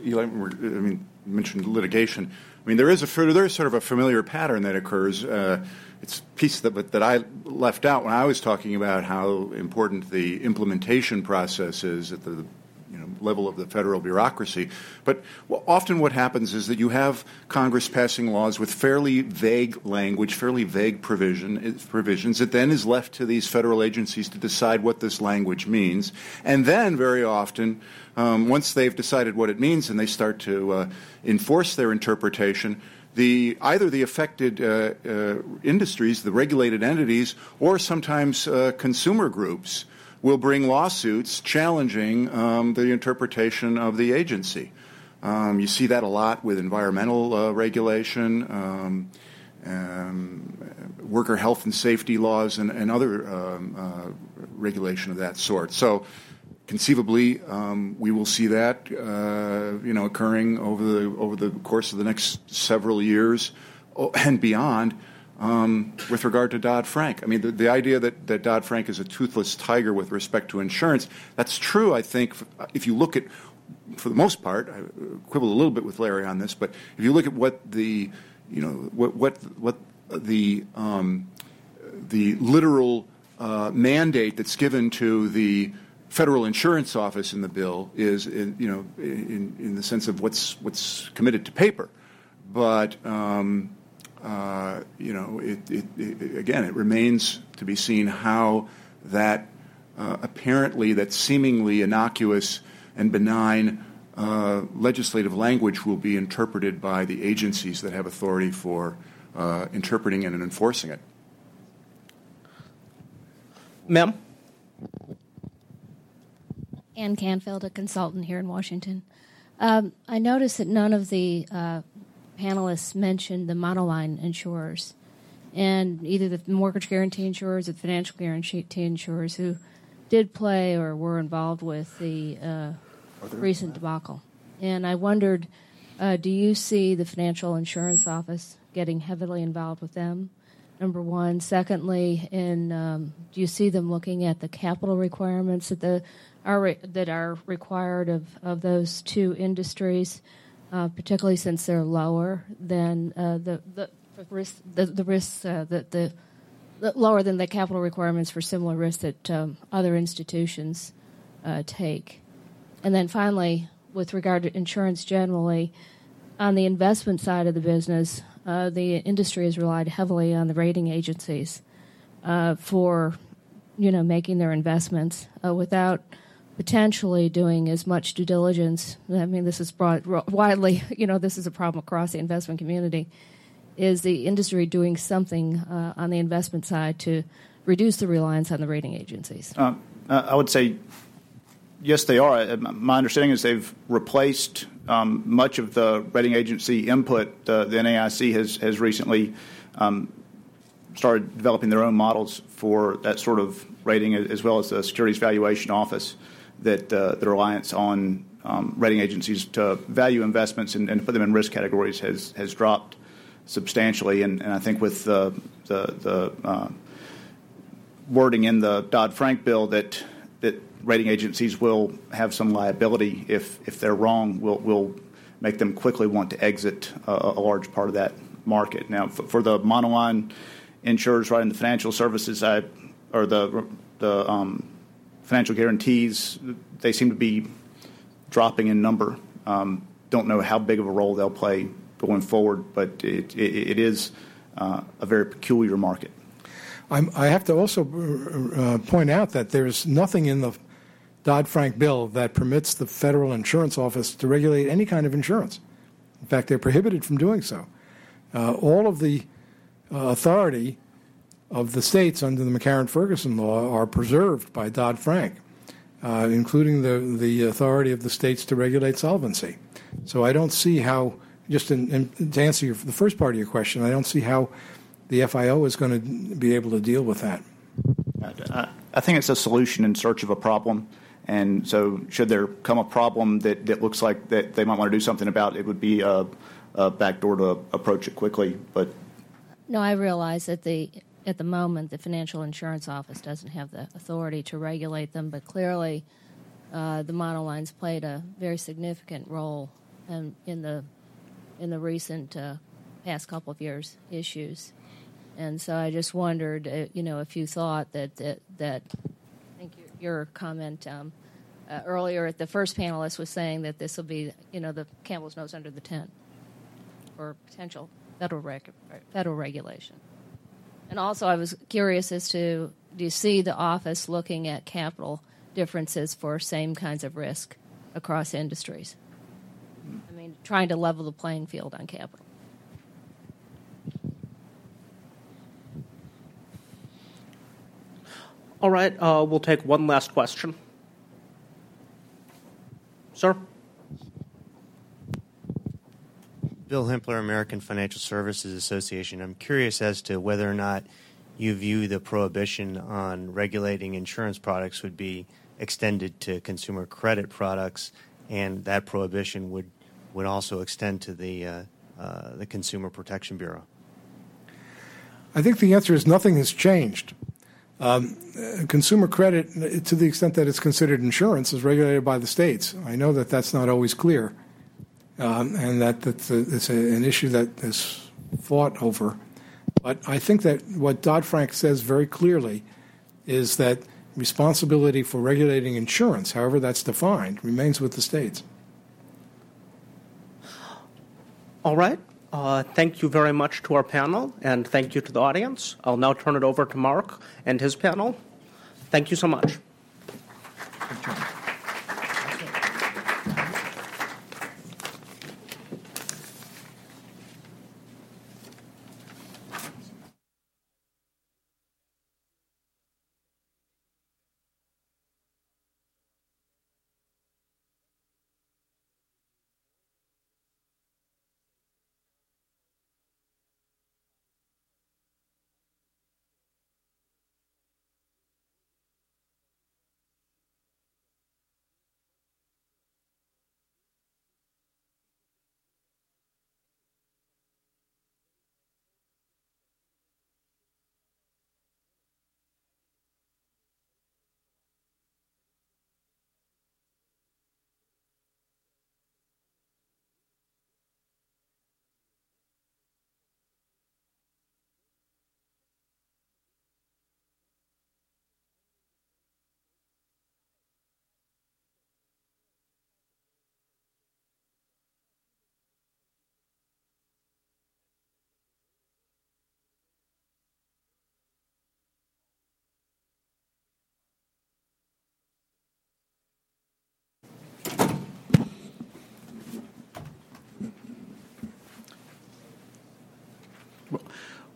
Eli, I mean, mentioned litigation. I mean, there is a there is sort of a familiar pattern that occurs. Uh, it's a piece that that I left out when I was talking about how important the implementation process is at the you know, level of the federal bureaucracy. But often what happens is that you have Congress passing laws with fairly vague language, fairly vague provision, provisions. It then is left to these federal agencies to decide what this language means. And then, very often, um, once they've decided what it means and they start to uh, enforce their interpretation, the, either the affected uh, uh, industries, the regulated entities, or sometimes uh, consumer groups will bring lawsuits challenging um, the interpretation of the agency. Um, you see that a lot with environmental uh, regulation, um, um worker health and safety laws, and, and other um, uh, regulation of that sort. So, conceivably, um, we will see that uh, you know occurring over the over the course of the next several years oh, [LAUGHS] and beyond um, with regard to Dodd Frank. I mean, the, the idea that, that Dodd Frank is a toothless tiger with respect to insurance, that's true, I think, if you look at for the most part, I quibble a little bit with Larry on this, but if you look at what the, you know, what what what the um, the literal uh, mandate that's given to the federal insurance office in the bill is, in, you know, in, in the sense of what's what's committed to paper, but um, uh, you know, it, it, it, again, it remains to be seen how that uh, apparently that seemingly innocuous and benign uh, legislative language will be interpreted by the agencies that have authority for uh, interpreting and enforcing it. Ma'am? Ann Canfield, a consultant here in Washington. Um, I noticed that none of the uh, panelists mentioned the monoline insurers, and either the mortgage guarantee insurers or the financial guarantee insurers who did play or were involved with the uh, recent debacle. And I wondered, uh, do you see the financial insurance office getting heavily involved with them? Number one. Secondly, in um, do you see them looking at the capital requirements that the are re- that are required of, of those two industries, uh, particularly since they're lower than uh, the the risk the, the risks uh, that the, lower than the capital requirements for similar risks that um, other institutions uh, take. And then finally, with regard to insurance generally, on the investment side of the business, uh, the industry has relied heavily on the rating agencies uh, for, you know, making their investments uh, without potentially doing as much due diligence. I mean, this is brought widely. [LAUGHS] You know, this is a problem across the investment community. Is the industry doing something uh, on the investment side to reduce the reliance on the rating agencies? Uh, I would say yes, they are. Uh, my understanding is they've replaced um, much of the rating agency input. Uh, the NAIC has has recently um, started developing their own models for that sort of rating, as well as the Securities Valuation Office. That uh, the reliance on um, rating agencies to value investments and, put them in risk categories has has dropped substantially. And, I think with the uh, wording in the Dodd Frank bill that that rating agencies will have some liability if if they're wrong. Will make them quickly want to exit a, large part of that market. Now, for, the monoline insurers, right in the financial services side, or the the um, financial guarantees, they seem to be dropping in number. Um, don't know how big of a role they'll play going forward, but it, it, it is uh, a very peculiar market. I'm, i have to also uh, point out that there's nothing in the Dodd Frank bill that permits the Federal Insurance Office to regulate any kind of insurance. In fact, they're prohibited from doing so. Uh, all of the uh, authority of the states under the McCarran Ferguson law are preserved by Dodd Frank, uh, including the, the authority of the states to regulate solvency. So I don't see how, just in, in, to answer your, the first part of your question, I don't see how the FIO is going to be able to deal with that. I think it's a solution in search of a problem. And so, should there come a problem that, that looks like that they might want to do something about, it would be a, a backdoor to approach it quickly. But no, I realize that the at the moment the Financial Insurance Office doesn't have the authority to regulate them, but clearly uh, the monolines played a very significant role in, in the in the recent uh, past couple of years issues. And so I just wondered, uh, you know, if you thought that that, that your comment um, uh, earlier. At the first panelist was saying that this will be, you know, the Campbell's nose under the tent for potential federal reg- federal regulation. And also, I was curious as to do you see the office looking at capital differences for same kinds of risk across industries? I mean, trying to level the playing field on capital. All right, uh, we'll take one last question. Sir? Bill Himpler, American Financial Services Association. I'm curious as to whether or not you view the prohibition on regulating insurance products would be extended to consumer credit products, and that prohibition would would also extend to the uh, uh, the Consumer Protection Bureau. I think the answer is nothing has changed. Um, consumer credit, to the extent that it's considered insurance, is regulated by the states. I know that that's not always clear, um, and that it's an issue that is fought over. But I think that what Dodd Frank says very clearly is that responsibility for regulating insurance, however that's defined, remains with the states. All right. Uh, thank you very much to our panel, and thank you to the audience. I'll now turn it over to Mark and his panel. Thank you so much.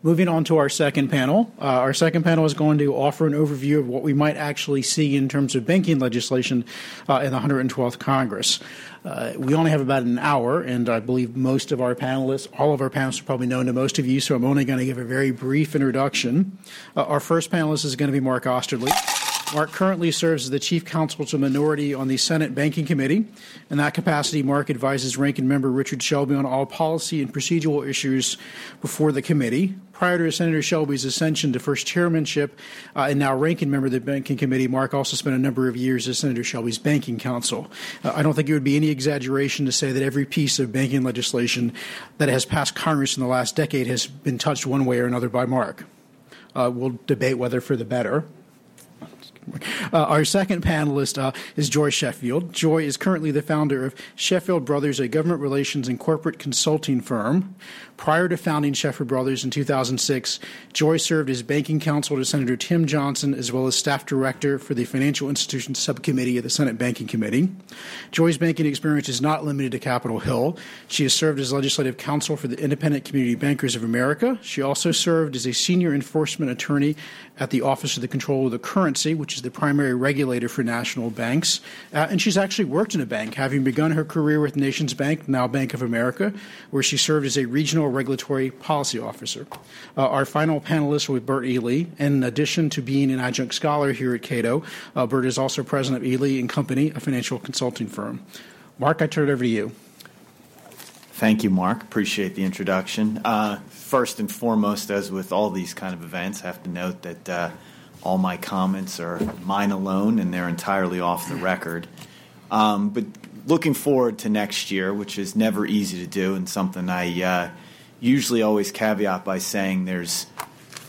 Moving on to our second panel. Uh, our second panel is going to offer an overview of what we might actually see in terms of banking legislation uh, in the 112th Congress. Uh, we only have about an hour, and I believe most of our panelists, all of our panelists, are probably known to most of you, so I'm only going to give a very brief introduction. Uh, our first panelist is going to be Mark Oesterle. Mark currently serves as the chief counsel to minority on the Senate Banking Committee. In that capacity, Mark advises ranking member Richard Shelby on all policy and procedural issues before the committee. Prior to Senator Shelby's ascension to first chairmanship uh, and now ranking member of the Banking Committee, Mark also spent a number of years as Senator Shelby's banking counsel. Uh, I don't think it would be any exaggeration to say that every piece of banking legislation that has passed Congress in the last decade has been touched one way or another by Mark. Uh, we'll debate whether for the better. Uh, our second panelist uh, is Joy Sheffield. Joy is currently the founder of Sheffield Brothers, a government relations and corporate consulting firm. Prior to founding Sheffield Brothers in 2006, Joy served as banking counsel to Senator Tim Johnson as well as staff director for the Financial Institutions Subcommittee of the Senate Banking Committee. Joy's banking experience is not limited to Capitol Hill. She has served as legislative counsel for the Independent Community Bankers of America. She also served as a senior enforcement attorney at the Office of the Control of the Currency, which is the primary regulator for national banks. Uh, and she's actually worked in a bank, having begun her career with Nations Bank, now Bank of America, where she served as a regional regulatory policy officer. Uh, our final panelist will be Bert Ely. In addition to being an adjunct scholar here at Cato, uh, Bert is also president of Ely and Company, a financial consulting firm. Mark, I turn it over to you. Thank you, Mark. Appreciate the introduction. Uh, first and foremost, as with all these kind of events, I have to note that uh, all my comments are mine alone and they're entirely off the record. Um, but looking forward to next year, which is never easy to do, and something I uh, usually always caveat by saying there's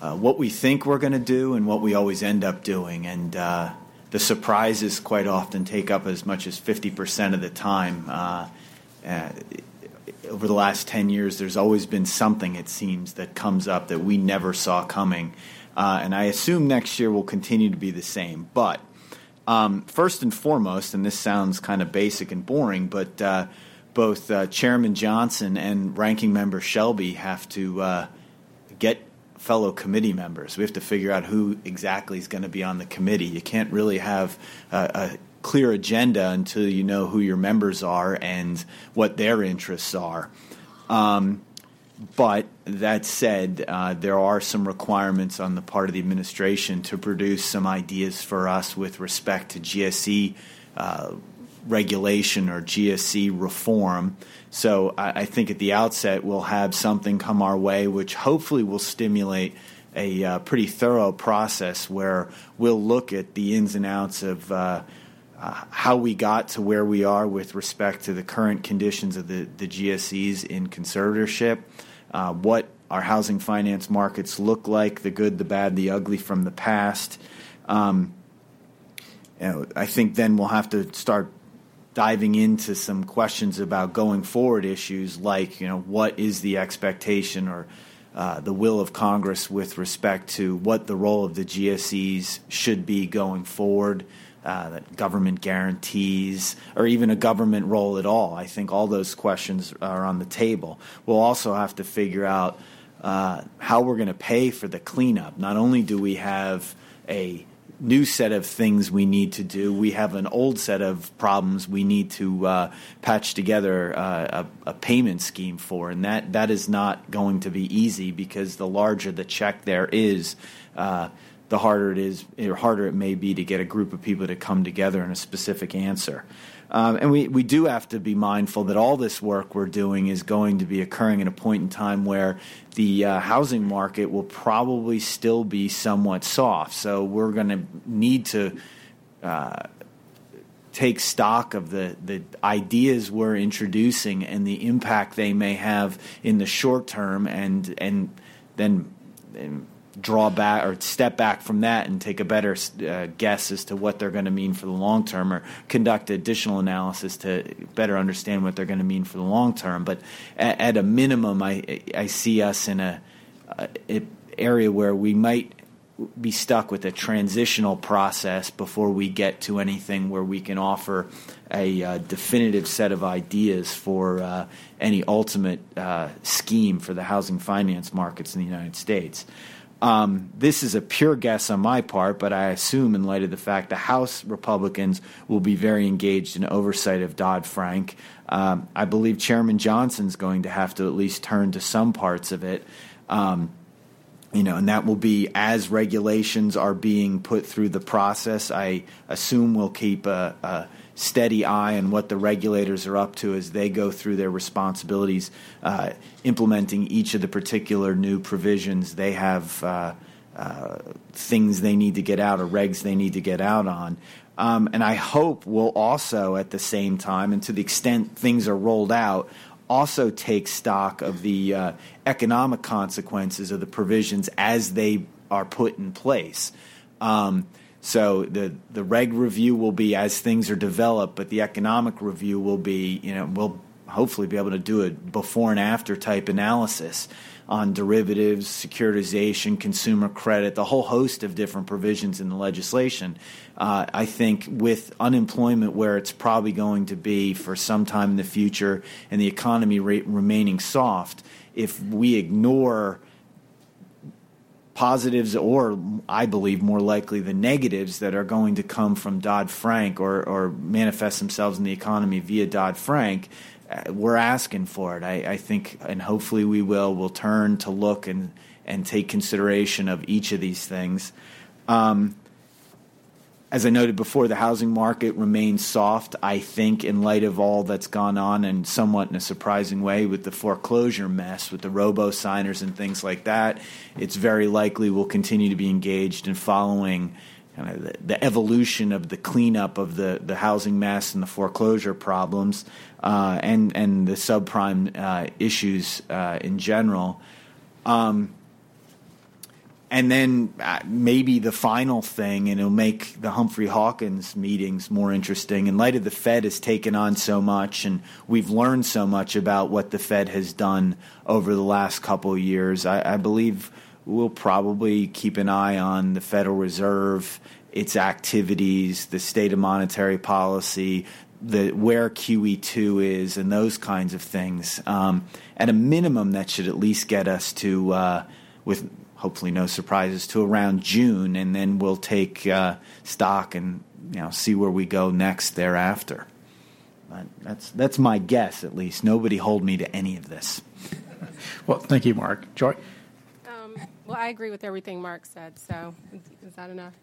uh, what we think we're going to do and what we always end up doing. And uh, the surprises quite often take up as much as 50% of the time. Uh, uh, over the last 10 years, there's always been something, it seems, that comes up that we never saw coming. Uh, and I assume next year will continue to be the same. But um, first and foremost, and this sounds kind of basic and boring, but uh, both uh, Chairman Johnson and Ranking Member Shelby have to uh, get fellow committee members. We have to figure out who exactly is going to be on the committee. You can't really have a, a clear agenda until you know who your members are and what their interests are. Um, but that said, uh, there are some requirements on the part of the administration to produce some ideas for us with respect to GSE uh, regulation or GSE reform. So I, I, think at the outset we'll have something come our way which hopefully will stimulate a uh, pretty thorough process where we'll look at the ins and outs of uh, uh, how we got to where we are with respect to the current conditions of the, the GSEs in conservatorship, uh, what our housing finance markets look like, the good, the bad, the ugly from the past. Um, you know, I think then we'll have to start diving into some questions about going forward issues like, you know, what is the expectation or uh, the will of Congress with respect to what the role of the GSEs should be going forward, uh, government guarantees, or even a government role at all. I think all those questions are on the table. We'll also have to figure out uh, how we're going to pay for the cleanup. Not only do we have a new set of things we need to do. We have an old set of problems we need to uh, patch together uh, a, a, payment scheme for, and that that is not going to be easy because the larger the check there is. Uh, the harder it is, or harder it may be to get a group of people to come together in a specific answer. Um, and we, we do have to be mindful that all this work we're doing is going to be occurring at a point in time where the uh, housing market will probably still be somewhat soft. So we're going to need to uh, take stock of the, the ideas we're introducing and the impact they may have in the short term and, and then. And draw back or step back from that and take a better uh, guess as to what they're going to mean for the long term or conduct additional analysis to better understand what they're going to mean for the long term. But at, at a minimum, I, I see us in a, a, area where we might be stuck with a transitional process before we get to anything where we can offer a uh, definitive set of ideas for uh, any ultimate uh, scheme for the housing finance markets in the United States. Um, this is a pure guess on my part, but I assume, in light of the fact the House Republicans will be very engaged in oversight of Dodd Frank, um, I believe Chairman Johnson's going to have to at least turn to some parts of it. Um, you know, and that will be as regulations are being put through the process. I assume we'll keep a, a steady eye on what the regulators are up to as they go through their responsibilities, uh, implementing each of the particular new provisions. They have uh, uh, things they need to get out or regs they need to get out on. Um, and I hope we'll also, at the same time, and to the extent things are rolled out, also take stock of the uh, economic consequences of the provisions as they are put in place. Um, so the the reg review will be as things are developed, but the economic review will be, you know, we'll hopefully be able to do a before and after type analysis on derivatives, securitization, consumer credit, the whole host of different provisions in the legislation. Uh, I think with unemployment where it's probably going to be for some time in the future and the economy remaining soft, if we ignore positives or I believe more likely the negatives that are going to come from Dodd Frank or, or manifest themselves in the economy via Dodd Frank, uh, we're asking for it. I, I, think, and hopefully we will. We'll turn to look and and take consideration of each of these things. Um, as I noted before, the housing market remains soft. I think, in light of all that's gone on, and somewhat in a surprising way with the foreclosure mess, with the robo signers and things like that, it's very likely we'll continue to be engaged in following kind of the, the evolution of the cleanup of the, the housing mess and the foreclosure problems, uh, and and the subprime uh, issues uh, in general. Um, and then uh, maybe the final thing, and it'll make the Humphrey Hawkins meetings more interesting. In light of the Fed has taken on so much, and we've learned so much about what the Fed has done over the last couple of years, I, I believe we'll probably keep an eye on the Federal Reserve, its activities, the state of monetary policy, the where QE2 is, and those kinds of things. Um, at a minimum, that should at least get us to uh, with hopefully no surprises to around June, and then we'll take uh, stock and you know see where we go next thereafter. But that's that's my guess, at least. Nobody hold me to any of this. [LAUGHS] well, thank you, Mark. Joy. Um, well, I agree with everything Mark said. So, is that enough?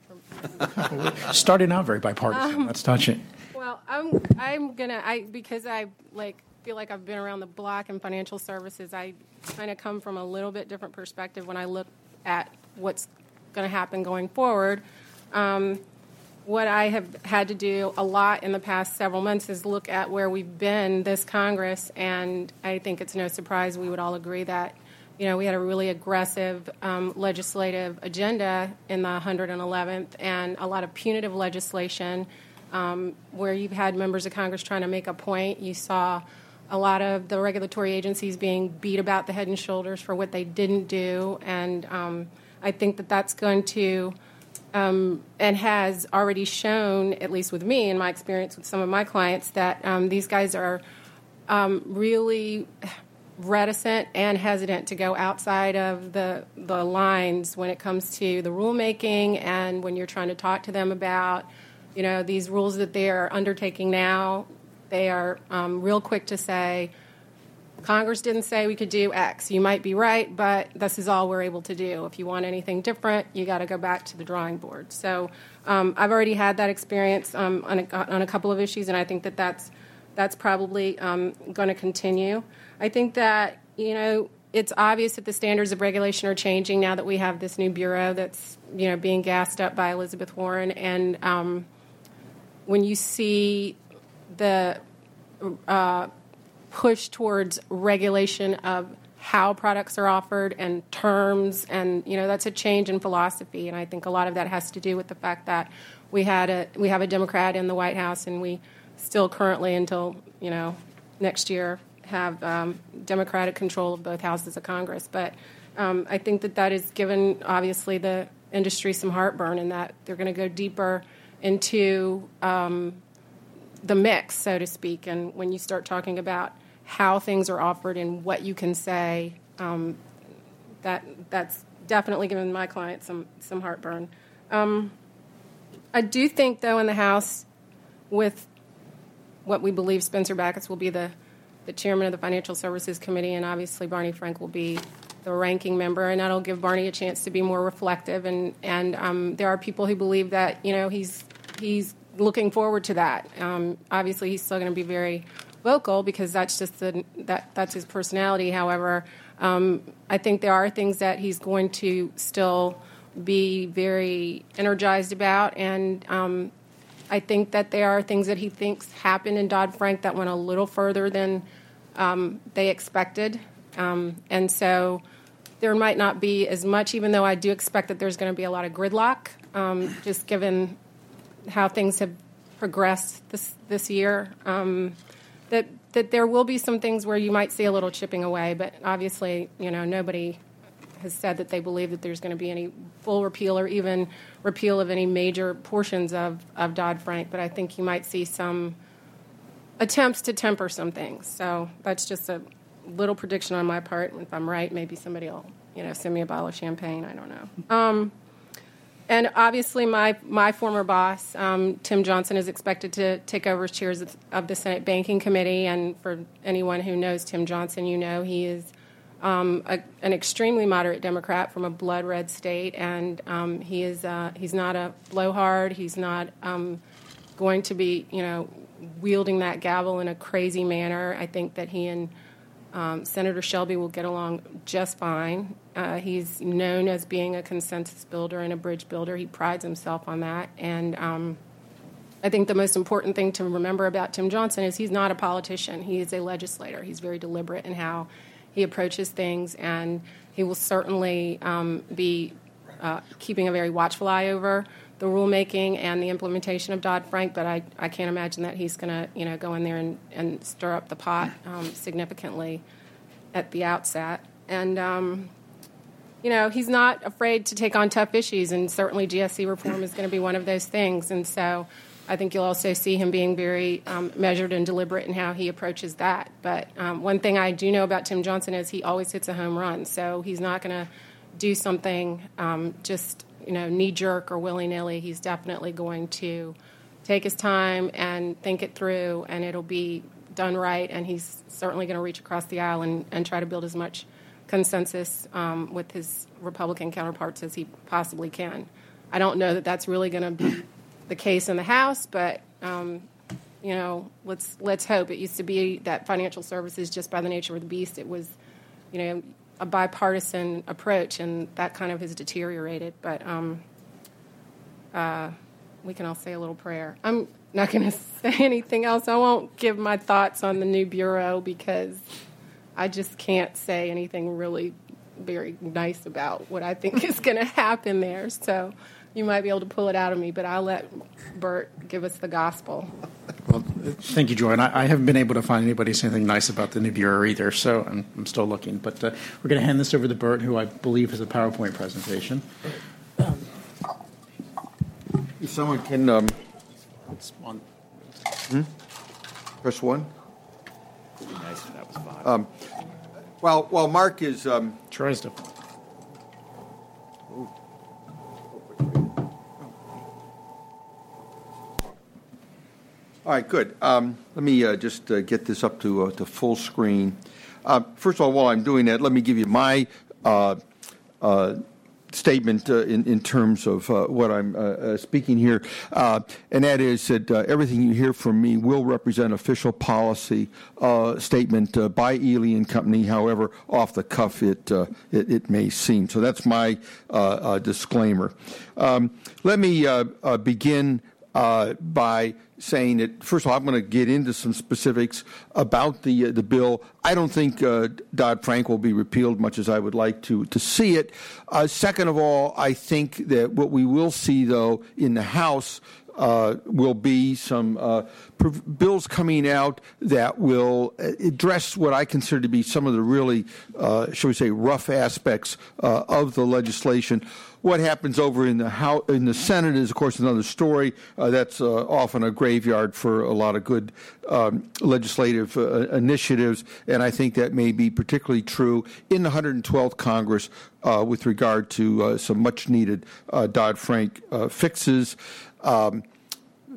[LAUGHS] Starting out very bipartisan. Um, Let's touch it. Well, I'm I'm gonna I because I like feel like I've been around the block in financial services. I kind of come from a little bit different perspective when I look at what's going to happen going forward. Um, what I have had to do a lot in the past several months is look at where we've been this Congress, and I think it's no surprise we would all agree that you know, we had a really aggressive um, legislative agenda in the 111th and a lot of punitive legislation um, where you've had members of Congress trying to make a point. You saw a lot of the regulatory agencies being beat about the head and shoulders for what they didn't do. And um, I think that that's going to um, and has already shown, at least with me in my experience with some of my clients, that um, these guys are um, really reticent and hesitant to go outside of the the lines when it comes to the rulemaking and when you're trying to talk to them about you know these rules that they are undertaking now they are um, real quick to say congress didn't say we could do x. You might be right but this is all we're able to do. If you want anything different you got to go back to the drawing board. So um, i've already had that experience um, on, a, on a couple of issues and i think that that's that's probably um, going to continue. I think that, you know, it's obvious that the standards of regulation are changing now that we have this new bureau that's, you know, being gassed up by Elizabeth Warren. And um, when you see the uh, push towards regulation of how products are offered and terms and you know that's a change in philosophy and i think a lot of that has to do with the fact that we had a we have a democrat in the white house and we still currently until you know next year have um, Democratic control of both houses of Congress. But um, I think that that has given, obviously, the industry some heartburn in that they're going to go deeper into um, the mix, so to speak. And when you start talking about how things are offered and what you can say, um, that that's definitely given my clients some some heartburn. Um, I do think, though, in the House, with what we believe Spencer Bachus will be the the chairman of the Financial Services Committee, and obviously Barney Frank will be the ranking member, and that'll give Barney a chance to be more reflective. And and um, there are people who believe that you know he's he's looking forward to that. Um, obviously, he's still going to be very vocal because that's just the, that that's his personality. However, um, I think there are things that he's going to still be very energized about, and um, I think that there are things that he thinks happened in Dodd Frank that went a little further than um, they expected. Um, and so there might not be as much, even though I do expect that there's going to be a lot of gridlock, um, just given how things have progressed this, this year. Um, that, that there will be some things where you might see a little chipping away, but obviously, you know, nobody has said that they believe that there's going to be any full repeal or even repeal of any major portions of, of Dodd Frank, but I think you might see some attempts to temper some things. So that's just a little prediction on my part. If I'm right, maybe somebody will, you know, send me a bottle of champagne. I don't know. Um, and obviously, my my former boss, um, Tim Johnson, is expected to take over as chair of the Senate Banking Committee. And for anyone who knows Tim Johnson, you know he is um, a, an extremely moderate Democrat from a blood red state, and um, he is uh, he's not a blowhard. He's not um, going to be, you know, wielding that gavel in a crazy manner. I think that he and um, Senator Shelby will get along just fine. Uh, he's known as being a consensus builder and a bridge builder. He prides himself on that. And um, I think the most important thing to remember about Tim Johnson is he's not a politician, he is a legislator. He's very deliberate in how he approaches things, and he will certainly um, be uh, keeping a very watchful eye over the rulemaking and the implementation of Dodd Frank, but I, I can't imagine that he's going to you know go in there and, and stir up the pot um, significantly at the outset. And um, you know he's not afraid to take on tough issues, and certainly GSE reform is going to be one of those things. And so I think you'll also see him being very um, measured and deliberate in how he approaches that. But um, one thing I do know about Tim Johnson is he always hits a home run, so he's not going to do something um, just you know, knee jerk or willy nilly. He's definitely going to take his time and think it through, and it'll be done right. And he's certainly going to reach across the aisle and, and try to build as much consensus um, with his Republican counterparts as he possibly can. I don't know that that's really going to be the case in the House, but um, you know, let's let's hope. It used to be that financial services, just by the nature of the beast, it was, you know, a bipartisan approach, and that kind of has deteriorated. But um, uh, we can all say a little prayer. I'm not going [LAUGHS] to say anything else. I won't give my thoughts on the new bureau because I just can't say anything really very nice about what I think [LAUGHS] is going to happen there. So you might be able to pull it out of me, but I'll let Bert give us the gospel. Well, thank you, Joy. And I, I, haven't been able to find anybody say anything nice about the new bureau either, so I'm, I'm still looking. But uh, we're going to hand this over to Bert, who I believe has a PowerPoint presentation. If someone can um, on. Hmm? Press one. Nice if that was five. Um, while while Mark is um, tries to. All right, good. Um, let me uh, just uh, get this up to uh, to full screen. Uh, first of all, while I'm doing that, let me give you my uh, uh, statement uh, in, in terms of uh, what I'm uh, uh speaking here, uh, and that is that uh, everything you hear from me will represent official policy statement by Ely and Company, however off the cuff it, it, it, may seem. So that's my disclaimer. Um, let me begin by saying that first of all, I'm going to get into some specifics about the uh, the bill. I don't think uh, Dodd Frank will be repealed, much as I would like to to see it. Uh, second of all, I think that what we will see, though, in the House. Uh, will be some uh, bills coming out that will uh, address what I consider to be some of the really, shall we say, rough aspects of the legislation. What happens over in the House, in the Senate is, of course, another story. Uh, that's uh, often a graveyard for a lot of good um, legislative uh, initiatives, and I think that may be particularly true in the 112th Congress uh, with regard to uh, some much needed uh, Dodd Frank fixes. Um,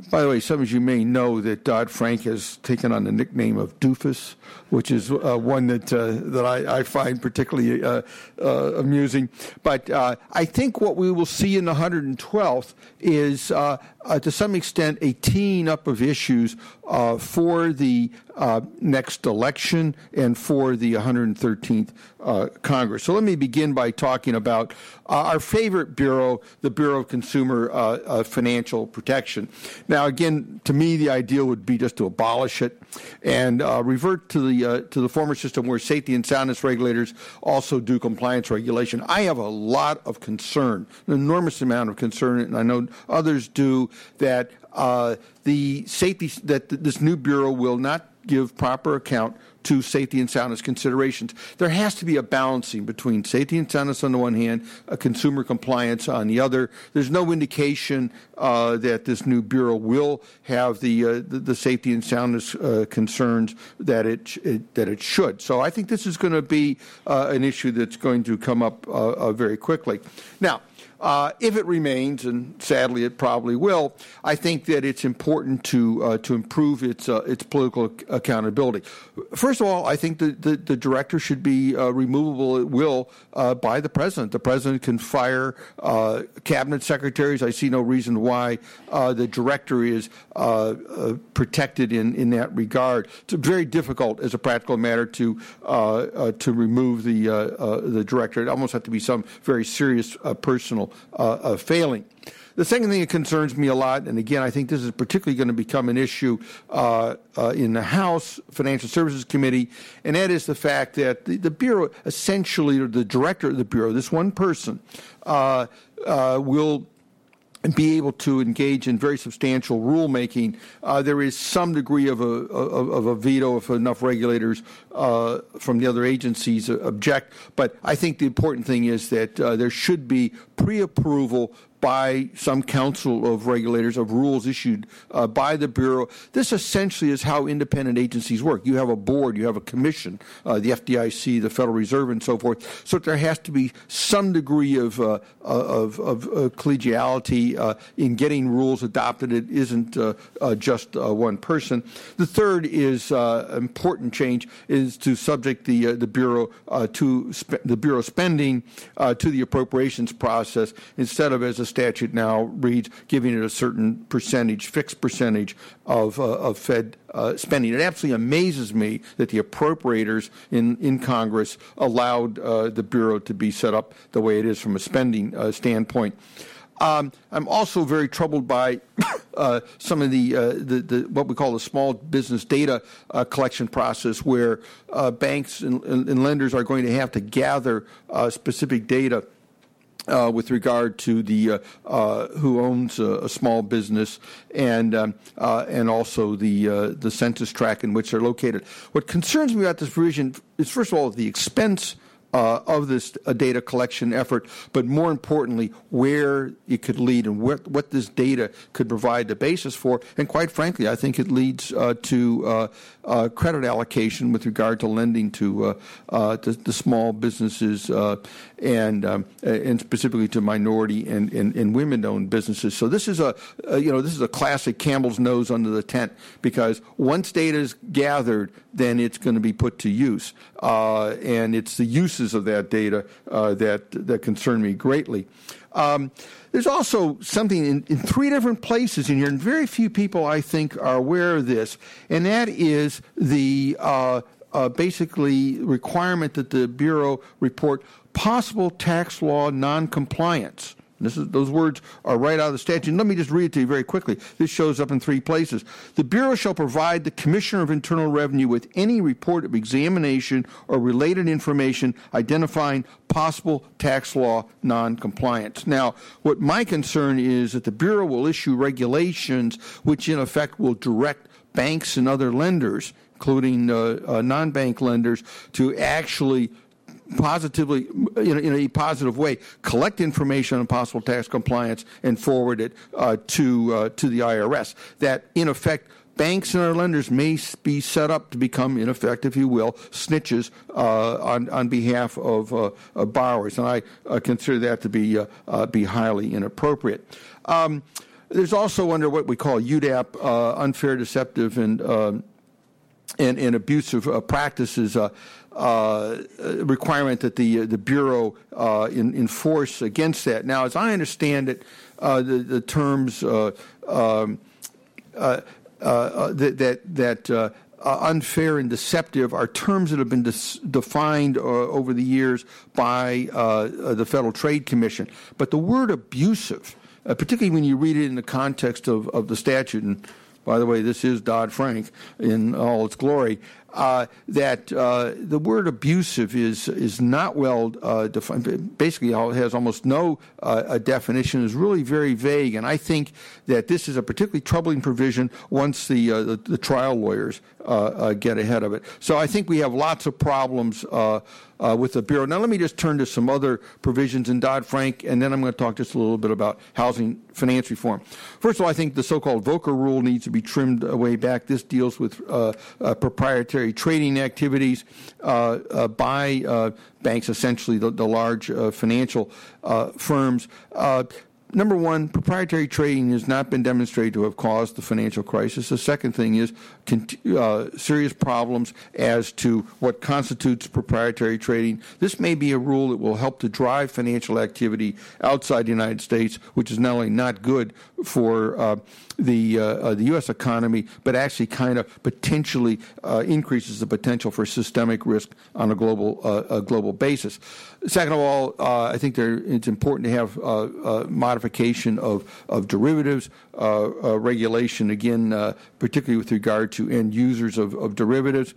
by the way, some of you may know that Dodd Frank has taken on the nickname of Doofus, which is uh, one that uh, that I, I, find particularly uh, uh amusing. But uh, I think what we will see in the 112th is, uh, to some extent, a teeing up of issues Uh, for the uh, next election and for the 113th uh, Congress. So let me begin by talking about our favorite bureau, the Bureau of Consumer Financial Protection. Now, again, to me, the ideal would be just to abolish it and revert to the uh, to the former system where safety and soundness regulators also do compliance regulation. I have a lot of concern, an enormous amount of concern, and I know others do that uh, the safety that this new bureau will not give proper account to safety and soundness considerations. There has to be a balancing between safety and soundness on the one hand, consumer compliance on the other. There's no indication uh, that this new bureau will have the uh, the, the, safety and soundness uh, concerns that it, it, that it should. So I think this is going to be uh, an issue that's going to come up uh, uh, very quickly. Now. Uh, if it remains, and sadly it probably will, I think that it's important to uh, to improve its uh, its political accountability. First of all, I think the, the, the director should be uh, removable at will uh, by the president. The president can fire uh, cabinet secretaries. I see no reason why the director is protected in, in that regard. It's very difficult, as a practical matter, to to remove the the director. It almost has to be some very serious personal uh, failing. The second thing that concerns me a lot, and again, I think this is particularly going to become an issue uh, uh, in the House Financial Services Committee, and that is the fact that the, the Bureau, essentially, or the director of the Bureau, this one person, uh, uh will be able to engage in very substantial rulemaking, uh, there is some degree of a, of, of a veto if enough regulators uh, from the other agencies object. But I think the important thing is that uh, there should be pre approval by some council of regulators of rules issued uh, by the bureau. This essentially is how independent agencies work. You have a board, you have a commission, uh, the FDIC, the Federal Reserve, and so forth. So there has to be some degree of uh, of, of uh, collegiality uh, in getting rules adopted. It isn't uh, just one person. The third is important change is to subject the the bureau to spe- the bureau spending to the appropriations process instead of as a statute now reads giving it a certain percentage, fixed percentage of, uh, of Fed uh, spending. It absolutely amazes me that the appropriators in, in Congress allowed uh, the Bureau to be set up the way it is from a spending uh, standpoint. Um, I'm also very troubled by [LAUGHS] uh, some of the, uh, the, the, what we call the small business data uh, collection process, where uh, banks and, and, lenders are going to have to gather uh, specific data. Uh, with regard to the who owns a, a, small business and um, and also the the census tract in which they're located. What concerns me about this provision is first of all the expense uh, of this uh, data collection effort, but more importantly, where it could lead and what, what this data could provide the basis for. And quite frankly, I think it leads uh, to uh, uh, credit allocation with regard to lending to uh, to, small businesses and um, and specifically to minority and, and, and women-owned businesses. So this is a, a you know this is a classic Campbell's nose under the tent because once data is gathered, then it's going to be put to use, and it's the uses of that data uh, that that concern me greatly. Um, there's also something in, in, three different places in here, and very few people, I think, are aware of this, and that is the uh, uh, basically requirement that the Bureau report possible tax law noncompliance. Is, those words are right out of the statute. Let me just read it to you very quickly. This shows up in three places. The Bureau shall provide the Commissioner of Internal Revenue with any report of examination or related information identifying possible tax law noncompliance. Now, what my concern is that the Bureau will issue regulations which, in effect, will direct banks and other lenders, including uh, uh, non bank lenders, to actually positively, in a, in a, positive way, collect information on possible tax compliance and forward it uh, to uh, to the IRS. That, in effect, banks and our lenders may be set up to become, in effect, if you will, snitches uh, on on behalf of, uh, of borrowers, and I uh, consider that to be uh, be highly inappropriate. Um, there's also under what we call UDAP, unfair, deceptive, and um, and, and abusive practices uh, requirement that the the bureau uh, in, enforce against that. Now, as I understand it, uh, the, the terms um, that that, that unfair and deceptive are terms that have been defined uh, over the years by uh, the Federal Trade Commission. But the word abusive, uh, particularly when you read it in the context of, of the statute, and by the way, this is Dodd Frank in all its glory uh, that uh, the word abusive is is not well uh, defined. Basically, it has almost no uh, definition. is really very vague, and I think that this is a particularly troubling provision once the uh, the, the, trial lawyers get ahead of it. So I think we have lots of problems uh, with the Bureau. Now, let me just turn to some other provisions in Dodd Frank, and then I'm going to talk just a little bit about housing finance reform. First of all, I think the so called Volcker rule needs to be trimmed way back. This deals with uh, uh, proprietary trading activities uh, uh, by uh, banks, essentially the, the large financial firms. Number one, proprietary trading has not been demonstrated to have caused the financial crisis. The second thing is uh, serious problems as to what constitutes proprietary trading. This may be a rule that will help to drive financial activity outside the United States, which is not only not good for uh, the uh, uh the U.S. economy, but actually kind of potentially uh, increases the potential for systemic risk on a global uh, a global basis. Second of all, I think there, it's important to have modification of of derivatives regulation again, particularly with regard to end users of, of derivatives.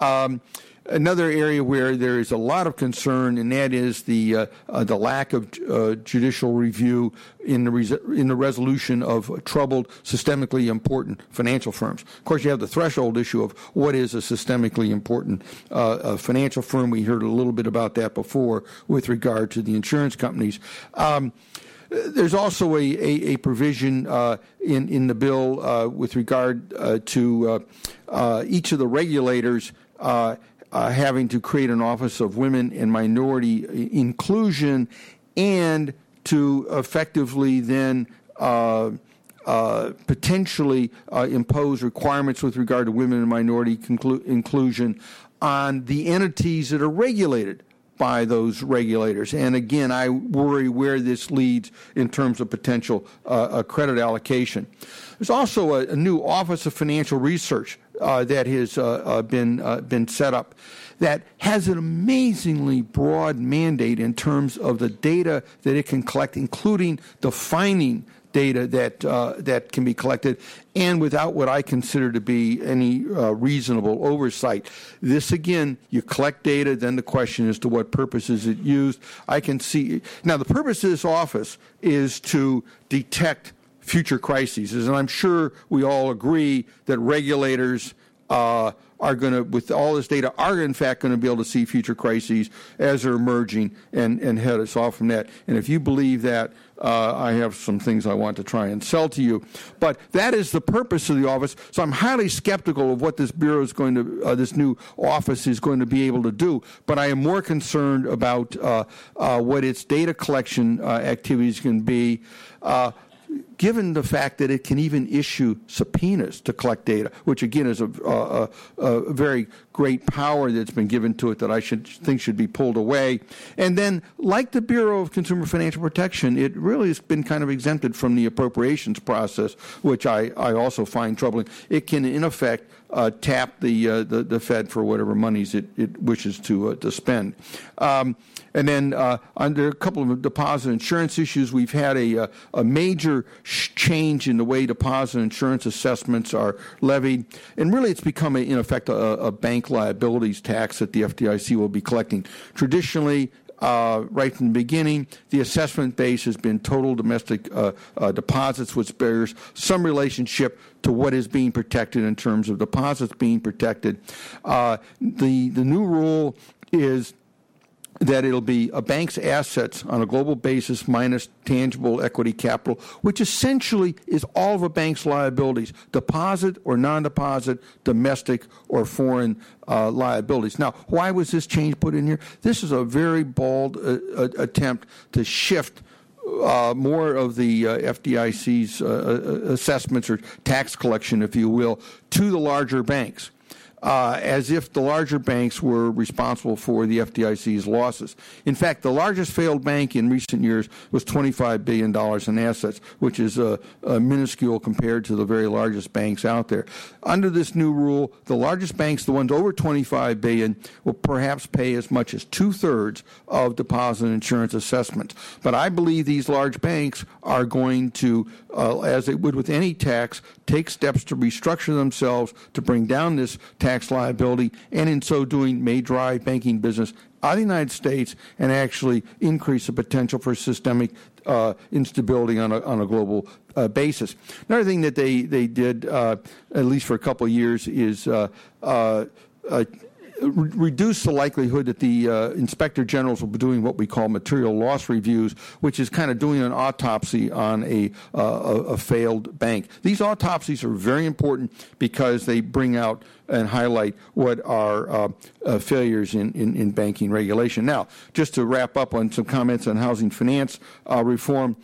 Um, another area where there is a lot of concern, and that is the uh, uh, the lack of uh, judicial review in the res- in the resolution of troubled, systemically important financial firms. Of course, you have the threshold issue of what is a systemically important uh, financial firm. We heard a little bit about that before with regard to the insurance companies. Um, there's also a, a, a provision uh, in, in the bill uh, with regard uh, to each of the regulators uh, having to create an office of women and minority inclusion and to effectively then uh, uh, potentially uh, impose requirements with regard to women and minority conclu- inclusion on the entities that are regulated by those regulators. And again, I worry where this leads in terms of potential uh, credit allocation. There's also a, a, new Office of Financial Research uh, that has uh, uh been uh, been set up that has an amazingly broad mandate in terms of the data that it can collect, including defining data that uh, that can be collected, and without what I consider to be any uh, reasonable oversight. This again, you collect data, then the question is to what purpose is it used. I can see now the purpose of this office is to detect future crises, and I'm sure we all agree that regulators. Uh, are going to, with all this data, are in fact going to be able to see future crises as they're emerging and, and head us off from that. And if you believe that, uh, I have some things I want to try and sell to you. But that is the purpose of the office. So I'm highly skeptical of what this bureau is going to, uh, this new office is going to be able to do. But I am more concerned about uh, uh what its data collection uh, activities can be. Given the fact that it can even issue subpoenas to collect data, which again is a, a, a, very great power that's been given to it that I should think should be pulled away. And then, like the Bureau of Consumer Financial Protection, it really has been kind of exempted from the appropriations process, which I, I also find troubling. It can, in effect, uh, tap the, uh, the, the Fed for whatever monies it, it wishes to uh, to spend. Um, and then uh, under a couple of deposit insurance issues, we've had a, uh, a major change in the way deposit insurance assessments are levied. And really, it's become, a, in effect, a, a bank liabilities tax that the FDIC will be collecting. Traditionally, uh, right from the beginning. The assessment base has been total domestic uh, uh, deposits, which bears some relationship to what is being protected in terms of deposits being protected. Uh, the the new rule is that it'll be a bank's assets on a global basis minus tangible equity capital, which essentially is all of a bank's liabilities, deposit or non-deposit, domestic or foreign uh, liabilities. Now, why was this change put in here? This is a very bold uh, uh attempt to shift uh, more of the uh, FDIC's uh, uh, assessments or tax collection, if you will, to the larger banks uh, as if the larger banks were responsible for the FDIC's losses. In fact, the largest failed bank in recent years was $25 billion in assets, which is uh, uh, minuscule compared to the very largest banks out there. Under this new rule, the largest banks, the ones over 25 billion, will perhaps pay as much as two thirds of deposit insurance assessments. But I believe these large banks are going to, uh, as they would with any tax, take steps to restructure themselves to bring down this tax liability, and in so doing, may drive banking business out of the United States and actually increase the potential for systemic uh, instability on a, on a global uh, basis. Another thing that they, they did, uh, at least for a couple of years, is uh, uh, uh, reduce the likelihood that the uh, inspector generals will be doing what we call material loss reviews, which is kind of doing an autopsy on a, uh, a, failed bank. These autopsies are very important because they bring out and highlight what are uh, uh failures in, in, in, banking regulation. Now, just to wrap up on some comments on housing finance uh, reform,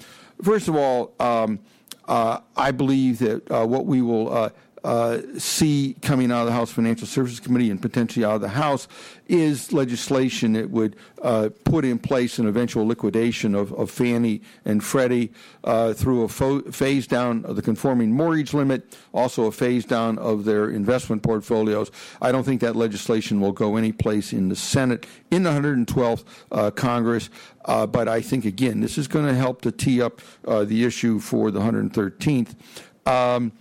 first of all, um, uh, I believe that what we will uh, see coming out of the House Financial Services Committee and potentially out of the House is legislation that would uh, put in place an eventual liquidation of, of Fannie and Freddie uh, through a fo- phase down of the conforming mortgage limit, also a phase down of their investment portfolios. I don't think that legislation will go any place in the Senate in the 112th uh, Congress. Uh, but I think, again, this is going to help to tee up uh, the issue for the 113th. Um,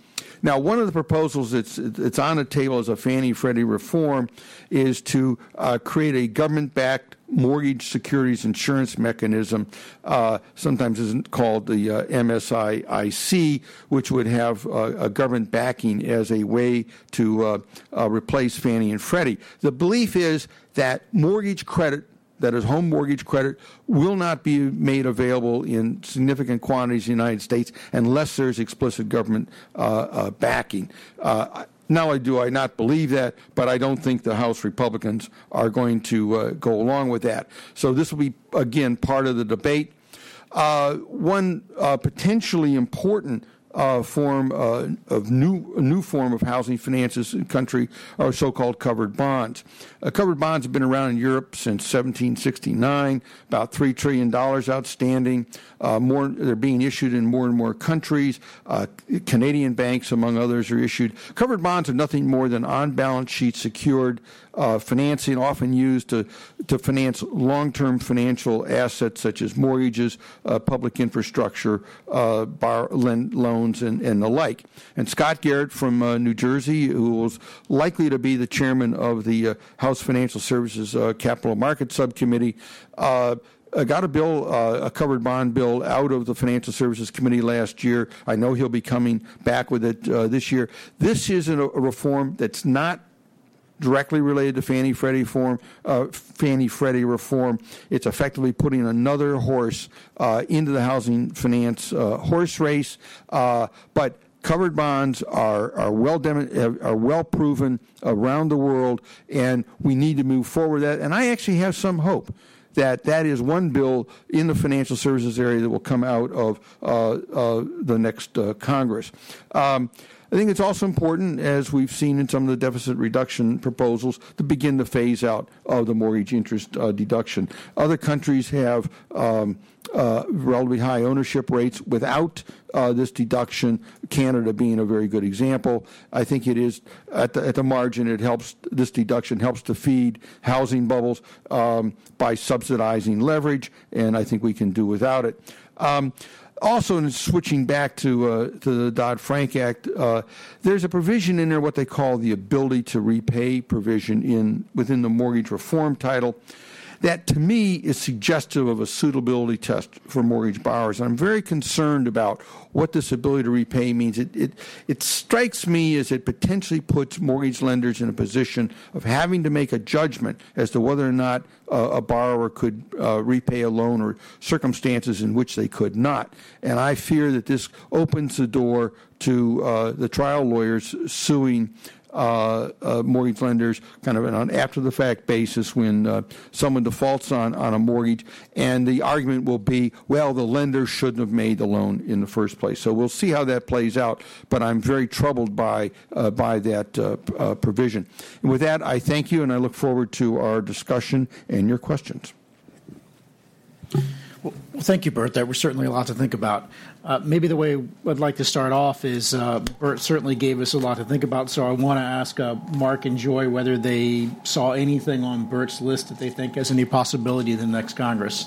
now, one of the proposals that's, that's on the table as a Fannie Freddie reform is to uh, create a government backed mortgage securities insurance mechanism, uh, sometimes isn't called the uh, MSIIC, which would have uh, a government backing as a way to uh, uh, replace Fannie and Freddie. The belief is that mortgage credit that is home mortgage credit will not be made available in significant quantities in the United States unless there's explicit government uh, uh, backing. Uh, not only do I not believe that, but I don't think the House Republicans are going to uh, go along with that. So this will be, again, part of the debate. Uh, one uh, potentially important uh, form uh, of new new form of housing finances in the country are so-called covered bonds. Uh, covered bonds have been around in Europe since 1769. About three trillion dollars outstanding. Uh, more they're being issued in more and more countries. Uh, Canadian banks, among others, are issued. Covered bonds are nothing more than on-balance sheet secured uh, financing, often used to to finance long-term financial assets such as mortgages, public infrastructure, bar, lend, loans, and, and the like. And Scott Garrett from uh, New Jersey, who is likely to be the chairman of the uh, House Financial Services uh, Capital Market Subcommittee, uh, got a bill, uh, a covered bond bill, out of the Financial Services Committee last year. I know he'll be coming back with it uh, this year. This is a, a reform that's not directly related to Fannie Freddie form, uh, Fannie Freddie reform. It's effectively putting another horse uh, into the housing finance uh, horse race, uh, but. Covered bonds are are well are well proven around the world, and we need to move forward. That, and I actually have some hope that that is one bill in the financial services area that will come out of uh, uh, the next uh, Congress. Um, I think it's also important, as we've seen in some of the deficit reduction proposals, to begin the phase out of the mortgage interest uh, deduction. Other countries have um, uh, relatively high ownership rates without uh, this deduction. Canada being a very good example. I think it is at the, at the margin. It helps this deduction helps to feed housing bubbles um, by subsidizing leverage, and I think we can do without it. Um, also, in switching back to uh, to the Dodd Frank Act, uh, there's a provision in there what they call the ability to repay provision in within the mortgage reform title that to me is suggestive of a suitability test for mortgage borrowers. And I'm very concerned about what this ability to repay means. It, it, it strikes me as it potentially puts mortgage lenders in a position of having to make a judgment as to whether or not uh, a borrower could uh, repay a loan or circumstances in which they could not. And I fear that this opens the door to uh, the trial lawyers suing uh, uh, mortgage lenders kind of on an after the fact basis when uh, someone defaults on, on a mortgage, and the argument will be, well, the lender shouldn't have made the loan in the first place. So we'll see how that plays out, but I'm very troubled by, uh, by that uh, uh, provision. And with that, I thank you, and I look forward to our discussion and your questions. Well, thank you, Bert. That was certainly a lot to think about. Uh, maybe the way I'd like to start off is uh, Bert certainly gave us a lot to think about, so I want to ask uh, Mark and Joy whether they saw anything on Bert's list that they think has any possibility in the next Congress.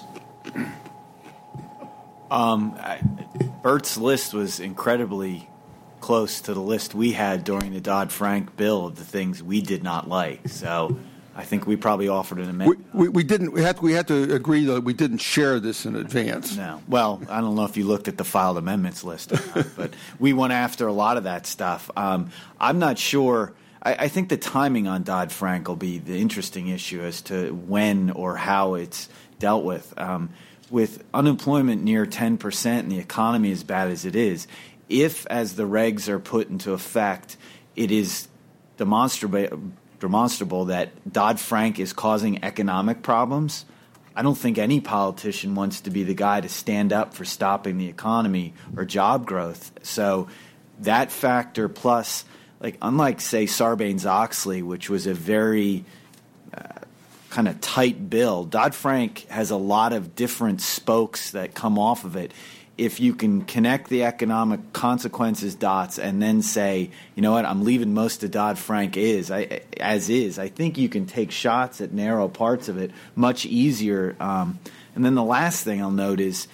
Um, I, Bert's list was incredibly close to the list we had during the Dodd Frank bill of the things we did not like. So I think we probably offered an amendment. We, we, we, didn't. We had, we had to agree that we didn't share this in advance. No. Well, I don't know if you looked at the filed amendments list, not, but we went after a lot of that stuff. Um, I'm not sure. I, I, think the timing on Dodd Frank will be the interesting issue as to when or how it's dealt with. Um, with unemployment near 10% and the economy as bad as it is, if, as the regs are put into effect, it is demonstrable demonstrable that Dodd Frank is causing economic problems, I don't think any politician wants to be the guy to stand up for stopping the economy or job growth. So that factor plus, like unlike say Sarbanes Oxley, which was a very uh, kind of tight bill, Dodd Frank has a lot of different spokes that come off of it if you can connect the economic consequences dots and then say, you know what, I'm leaving most of Dodd Frank is I, as is. I think you can take shots at narrow parts of it much easier. Um, and then the last thing I'll note is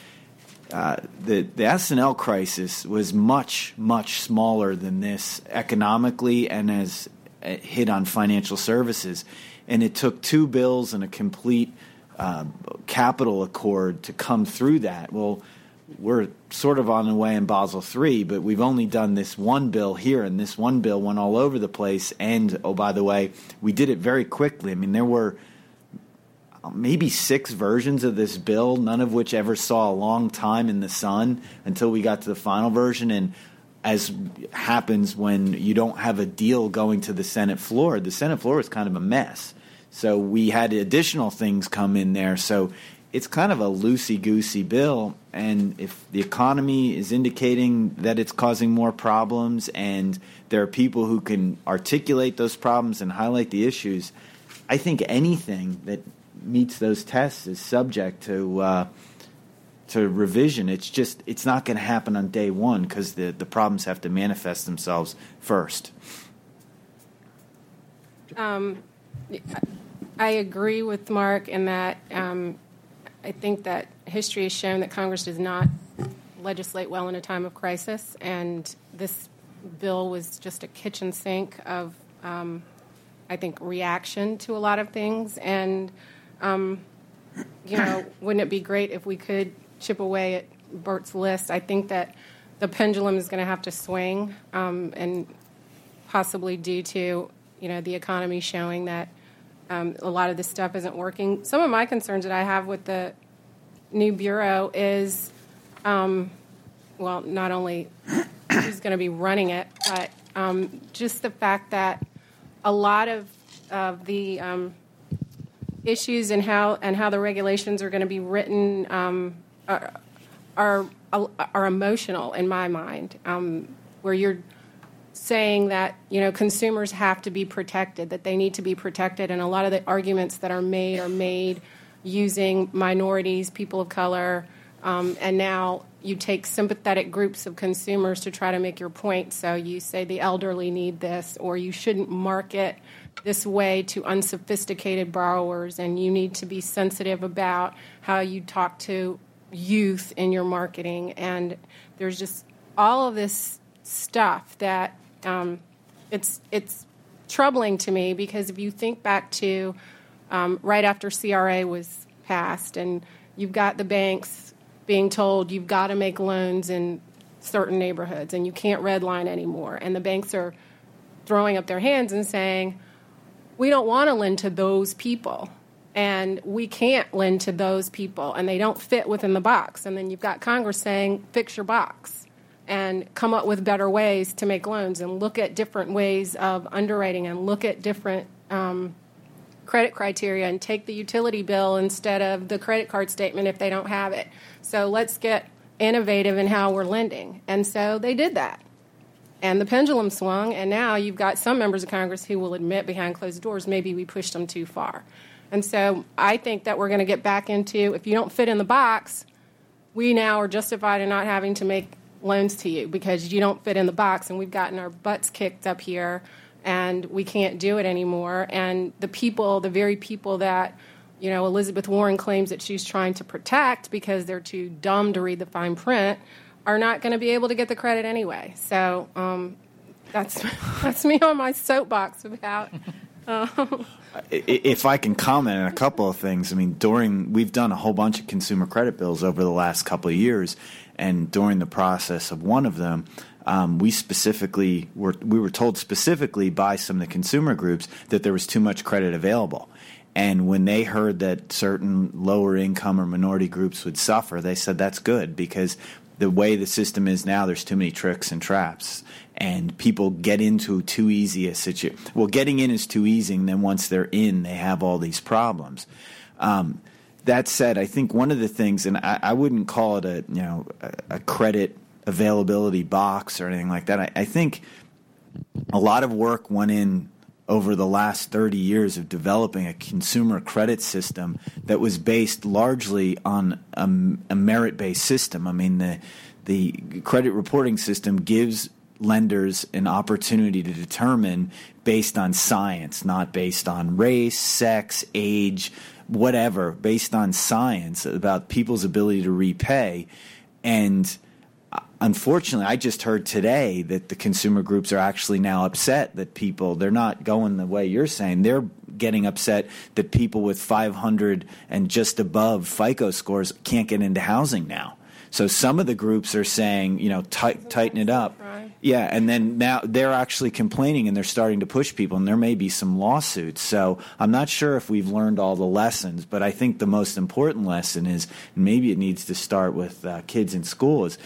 uh, the the S&L crisis was much much smaller than this economically and as uh, hit on financial services, and it took two bills and a complete uh, capital accord to come through that. Well we're sort of on the way in Basel III, but we've only done this one bill here, and this one bill went all over the place. And oh, by the way, we did it very quickly. I mean, there were maybe six versions of this bill, none of which ever saw a long time in the sun until we got to the final version. And as happens when you don't have a deal going to the Senate floor, the Senate floor is kind of a mess. So we had additional things come in there. So it's kind of a loosey goosey bill. And if the economy is indicating that it's causing more problems, and there are people who can articulate those problems and highlight the issues, I think anything that meets those tests is subject to. Uh, to revision. It's just it's not going to happen on day one because the the problems have to manifest themselves first. Um, I agree with Mark in that um, I think that history has shown that Congress does not legislate well in a time of crisis, and this bill was just a kitchen sink of, um, I think, reaction to a lot of things. And, um, you know, [CLEARS THROAT] wouldn't it be great if we could chip away at Bert's list? I think that the pendulum is going to have to swing, um, and possibly due to, you know, the economy showing that um, a lot of this stuff isn't working. Some of my concerns that I have with the new bureau is, um, well, not only who's going to be running it, but um, just the fact that a lot of of the um, issues and how and how the regulations are going to be written um, are, are are emotional in my mind, um, where you're saying that you know consumers have to be protected, that they need to be protected, and a lot of the arguments that are made are made using minorities, people of color, um, and now you take sympathetic groups of consumers to try to make your point. So you say the elderly need this, or you shouldn't market this way to unsophisticated borrowers, and you need to be sensitive about how you talk to youth in your marketing. And there's just all of this stuff that um, it's it's troubling to me because if you think back to um, right after CRA was passed, and you've got the banks being told you've got to make loans in certain neighborhoods and you can't redline anymore, and the banks are throwing up their hands and saying, we don't want to lend to those people and we can't lend to those people and they don't fit within the box. And then you've got congress saying fix your box and come up with better ways to make loans and look at different ways of underwriting and look at different um, credit criteria and take the utility bill instead of the credit card statement if they don't have it. So let's get innovative in how we're lending. And so they did that. And the pendulum swung, and now you've got some members of Congress who will admit behind closed doors maybe we pushed them too far. And so I think that we're going to get back into if you don't fit in the box, we now are justified in not having to make loans to you because you don't fit in the box, and we've gotten our butts kicked up here, and we can't do it anymore. And the people, the very people that you know Elizabeth Warren claims that she's trying to protect because they're too dumb to read the fine print, are not going to be able to get the credit anyway. So um, that's [LAUGHS] that's me on my soapbox about. [LAUGHS] If I can comment on a couple of things, I mean, during we've done a whole bunch of consumer credit bills over the last couple of years, and during the process of one of them, um, we specifically were we were told specifically by some of the consumer groups that there was too much credit available. And when they heard that certain lower income or minority groups would suffer, they said that's good because the way the system is now, there's too many tricks and traps, and people get into too easy a situation. Well, getting in is too easy, and then once they're in, they have all these problems. Um, that said, I think one of the things, and I, I wouldn't call it a you know a, a, credit availability box or anything like that. I, I think a lot of work went in over the last 30 years of developing a consumer credit system that was based largely on a, a merit based system. I mean, the, the credit reporting system gives lenders an opportunity to determine based on science, not based on race, sex, age, whatever, based on science about people's ability to repay. And uh, unfortunately, I just heard today that the consumer groups are actually now upset that people, they're not going the way you're saying. They're getting upset that people with 500 and just above FICO scores can't get into housing now. So some of the groups are saying, you know, tight, tighten it up. Yeah, and then now they're actually complaining and they're starting to push people, and there may be some lawsuits. So I'm not sure if we've learned all the lessons, but I think the most important lesson is maybe it needs to start with uh, kids in school is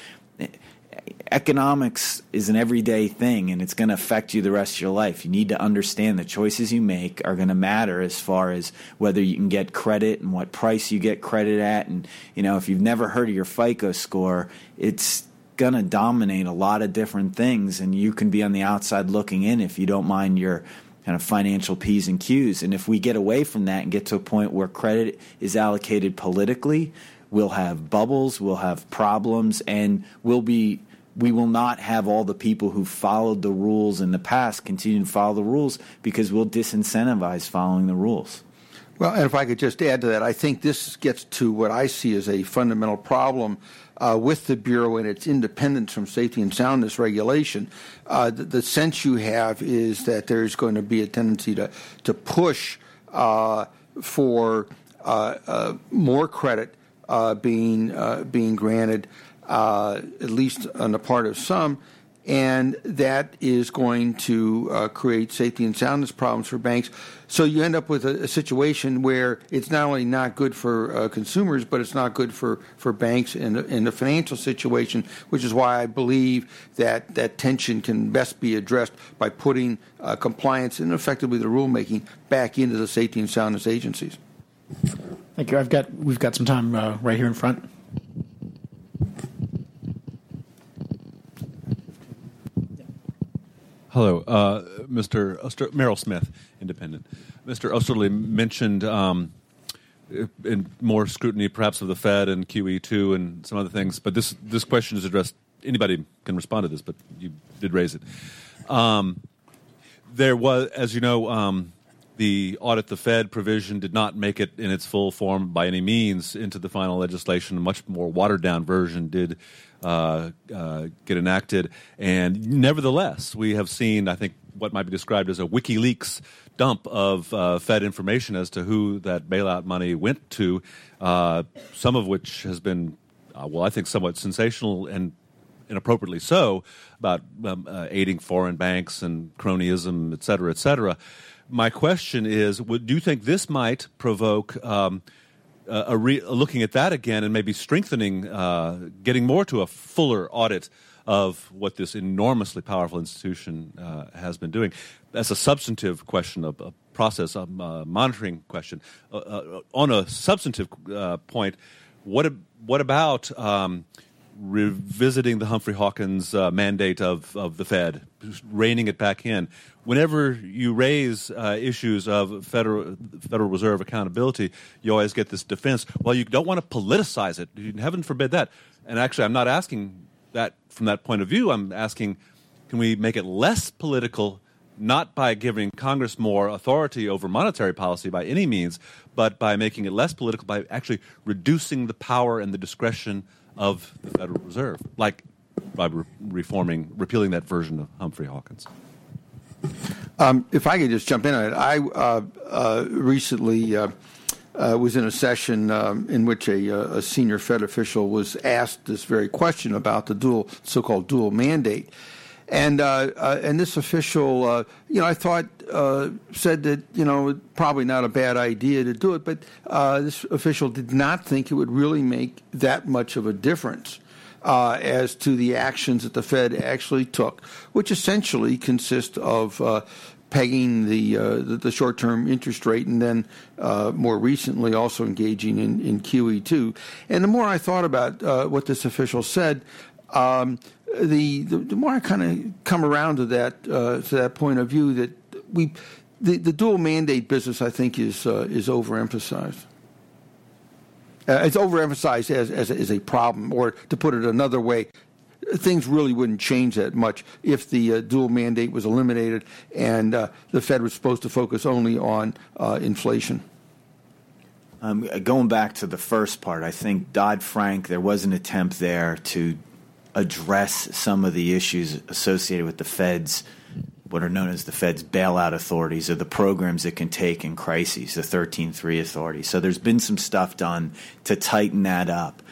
economics is an everyday thing and it's going to affect you the rest of your life. You need to understand the choices you make are going to matter as far as whether you can get credit and what price you get credit at. And, you know, if you've never heard of your FICO score, it's going to dominate a lot of different things. And you can be on the outside looking in if you don't mind your kind of financial P's and Q's. And if we get away from that and get to a point where credit is allocated politically, we'll have bubbles, we'll have problems, and we'll be we will not have all the people who followed the rules in the past continue to follow the rules because we'll disincentivize following the rules. Well, and if I could just add to that, I think this gets to what I see as a fundamental problem uh, with the Bureau and its independence from safety and soundness regulation. Uh, the, the, sense you have is that there's going to be a tendency to, to push uh, for uh, uh, more credit uh, being, being granted uh, at least on the part of some, and that is going to uh, create safety and soundness problems for banks. So you end up with a, a situation where it's not only not good for uh, consumers, but it's not good for, for banks in in the financial situation, which is why I believe that that tension can best be addressed by putting uh, compliance and effectively the rulemaking back into the safety and soundness agencies. Thank you. I've got we've got some time uh, right here in front. Hello, uh, Mr. Oster- Merrill Smith, Independent. Mr. Oesterle mentioned um, in more scrutiny, perhaps of the Fed and QE2 and some other things, but this this question is addressed. Anybody can respond to this, but you did raise it. Um, there was, as you know, um, the audit the Fed provision did not make it in its full form by any means into the final legislation. A much more watered down version did uh, uh, get enacted. And nevertheless, we have seen, I think, what might be described as a WikiLeaks dump of uh, Fed information as to who that bailout money went to, uh, some of which has been, well, I think, somewhat sensational and inappropriately so about um, aiding foreign banks and cronyism, et cetera, et cetera. My question is: would, Do you think this might provoke um, a re- looking at that again and maybe strengthening, uh, getting more to a fuller audit of what this enormously powerful institution uh, has been doing. That's a substantive question, of a process, a monitoring question. Uh, uh, on a substantive uh, point, what what about um, revisiting the Humphrey Hawkins uh, mandate of, of the Fed, reining it back in. Whenever you raise uh, issues of Federal, Federal Reserve accountability, you always get this defense. Well, you don't want to politicize it. Heaven forbid that. And actually, I'm not asking that from that point of view. I'm asking, can we make it less political, not by giving Congress more authority over monetary policy by any means, but by making it less political by actually reducing the power and the discretion of the Federal Reserve, like by re- reforming, repealing that version of Humphrey Hawkins. Um, if I could just jump in on it, I uh, uh, recently uh, uh was in a session um, in which a, uh, a, senior Fed official was asked this very question about the dual, so-called dual mandate. And uh, uh, and this official, uh, you know, I thought uh, said that you know probably not a bad idea to do it, but uh, this official did not think it would really make that much of a difference uh, as to the actions that the Fed actually took, which essentially consist of pegging the, uh, the, the short term interest rate, and then uh, more recently also engaging in, in QE2. And the more I thought about uh, what this official said, um, the, the, the more I kind of come around to that uh, to that point of view that we the, the dual mandate business I think is uh, is overemphasized. Uh, it's overemphasized as, as as a problem, or to put it another way, things really wouldn't change that much if the uh, dual mandate was eliminated and uh, the Fed was supposed to focus only on uh, inflation. Um, going back to the first part, I think Dodd Frank, there was an attempt there to address some of the issues associated with the Fed's what are known as the Fed's bailout authorities or the programs it can take in crises, the 13.3 authority. So there's been some stuff done to tighten that up.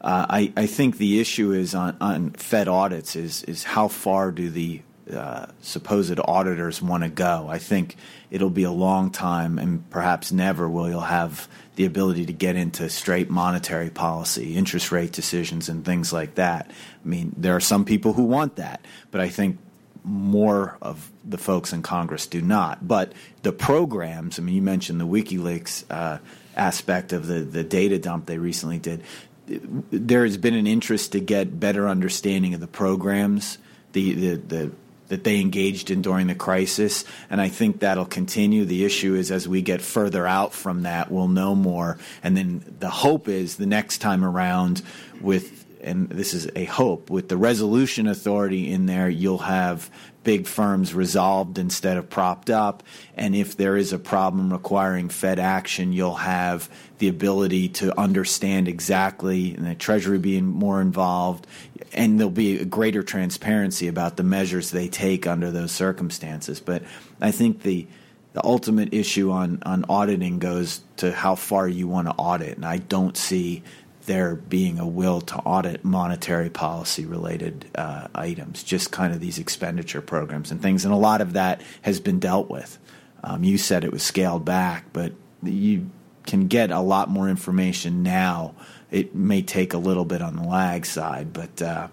Uh, I, I, think the issue is on, on, Fed audits is is how far do the uh, supposed auditors want to go. I think it'll be a long time, and perhaps never will you'll have the ability to get into straight monetary policy, interest rate decisions, and things like that. I mean, there are some people who want that, but I think more of the folks in Congress do not. But the programs, I mean, you mentioned the WikiLeaks uh, aspect of the, the data dump they recently did. There has been an interest to get better understanding of the programs, the, the, the that they engaged in during the crisis, and I think that'll continue. The issue is as we get further out from that, we'll know more, and then the hope is the next time around with and this is a hope, with the resolution authority in there, you'll have big firms resolved instead of propped up. And if there is a problem requiring Fed action, you'll have the ability to understand exactly, and the Treasury being more involved, and there'll be a greater transparency about the measures they take under those circumstances. But I think the the ultimate issue on, on auditing goes to how far you want to audit, and I don't see there being a will to audit monetary policy related uh, items, just kind of these expenditure programs and things. And a lot of that has been dealt with. Um, you said it was scaled back, but you can get a lot more information now. It may take a little bit on the lag side, but uh,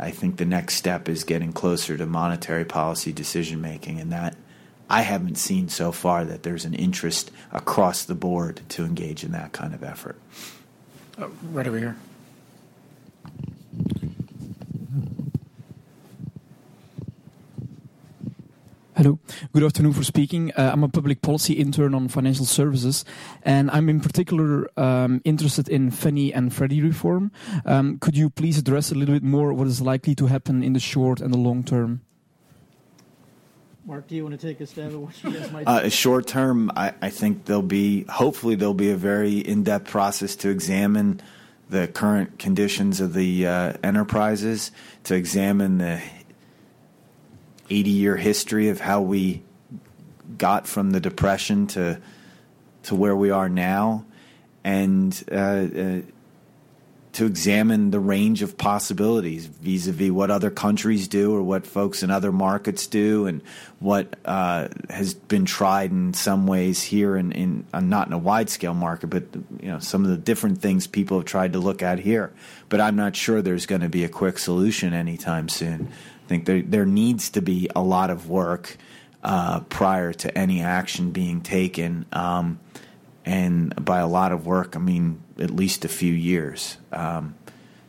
I think the next step is getting closer to monetary policy decision making, and that I haven't seen so far that there's an interest across the board to engage in that kind of effort. Oh, right over here. Hello. Good afternoon for speaking. Uh, I'm a public policy intern on financial services, and I'm in particular um, interested in Fannie and Freddie reform. Um, could you please address a little bit more what is likely to happen in the short and the long term? Mark, do you want to take a stab at what you guys might? Uh, short term, I, I, think there'll be hopefully there'll be a very in depth process to examine the current conditions of the uh, enterprises, to examine the 80 year history of how we got from the depression to to where we are now, and uh, uh to examine the range of possibilities vis-a-vis what other countries do or what folks in other markets do and what uh, has been tried in some ways here in, in uh, not in a wide scale market but you know some of the different things people have tried to look at here. But I'm not sure there's going to be a quick solution anytime soon. I think there there needs to be a lot of work uh, prior to any action being taken um, and by a lot of work I mean at least a few years. Um,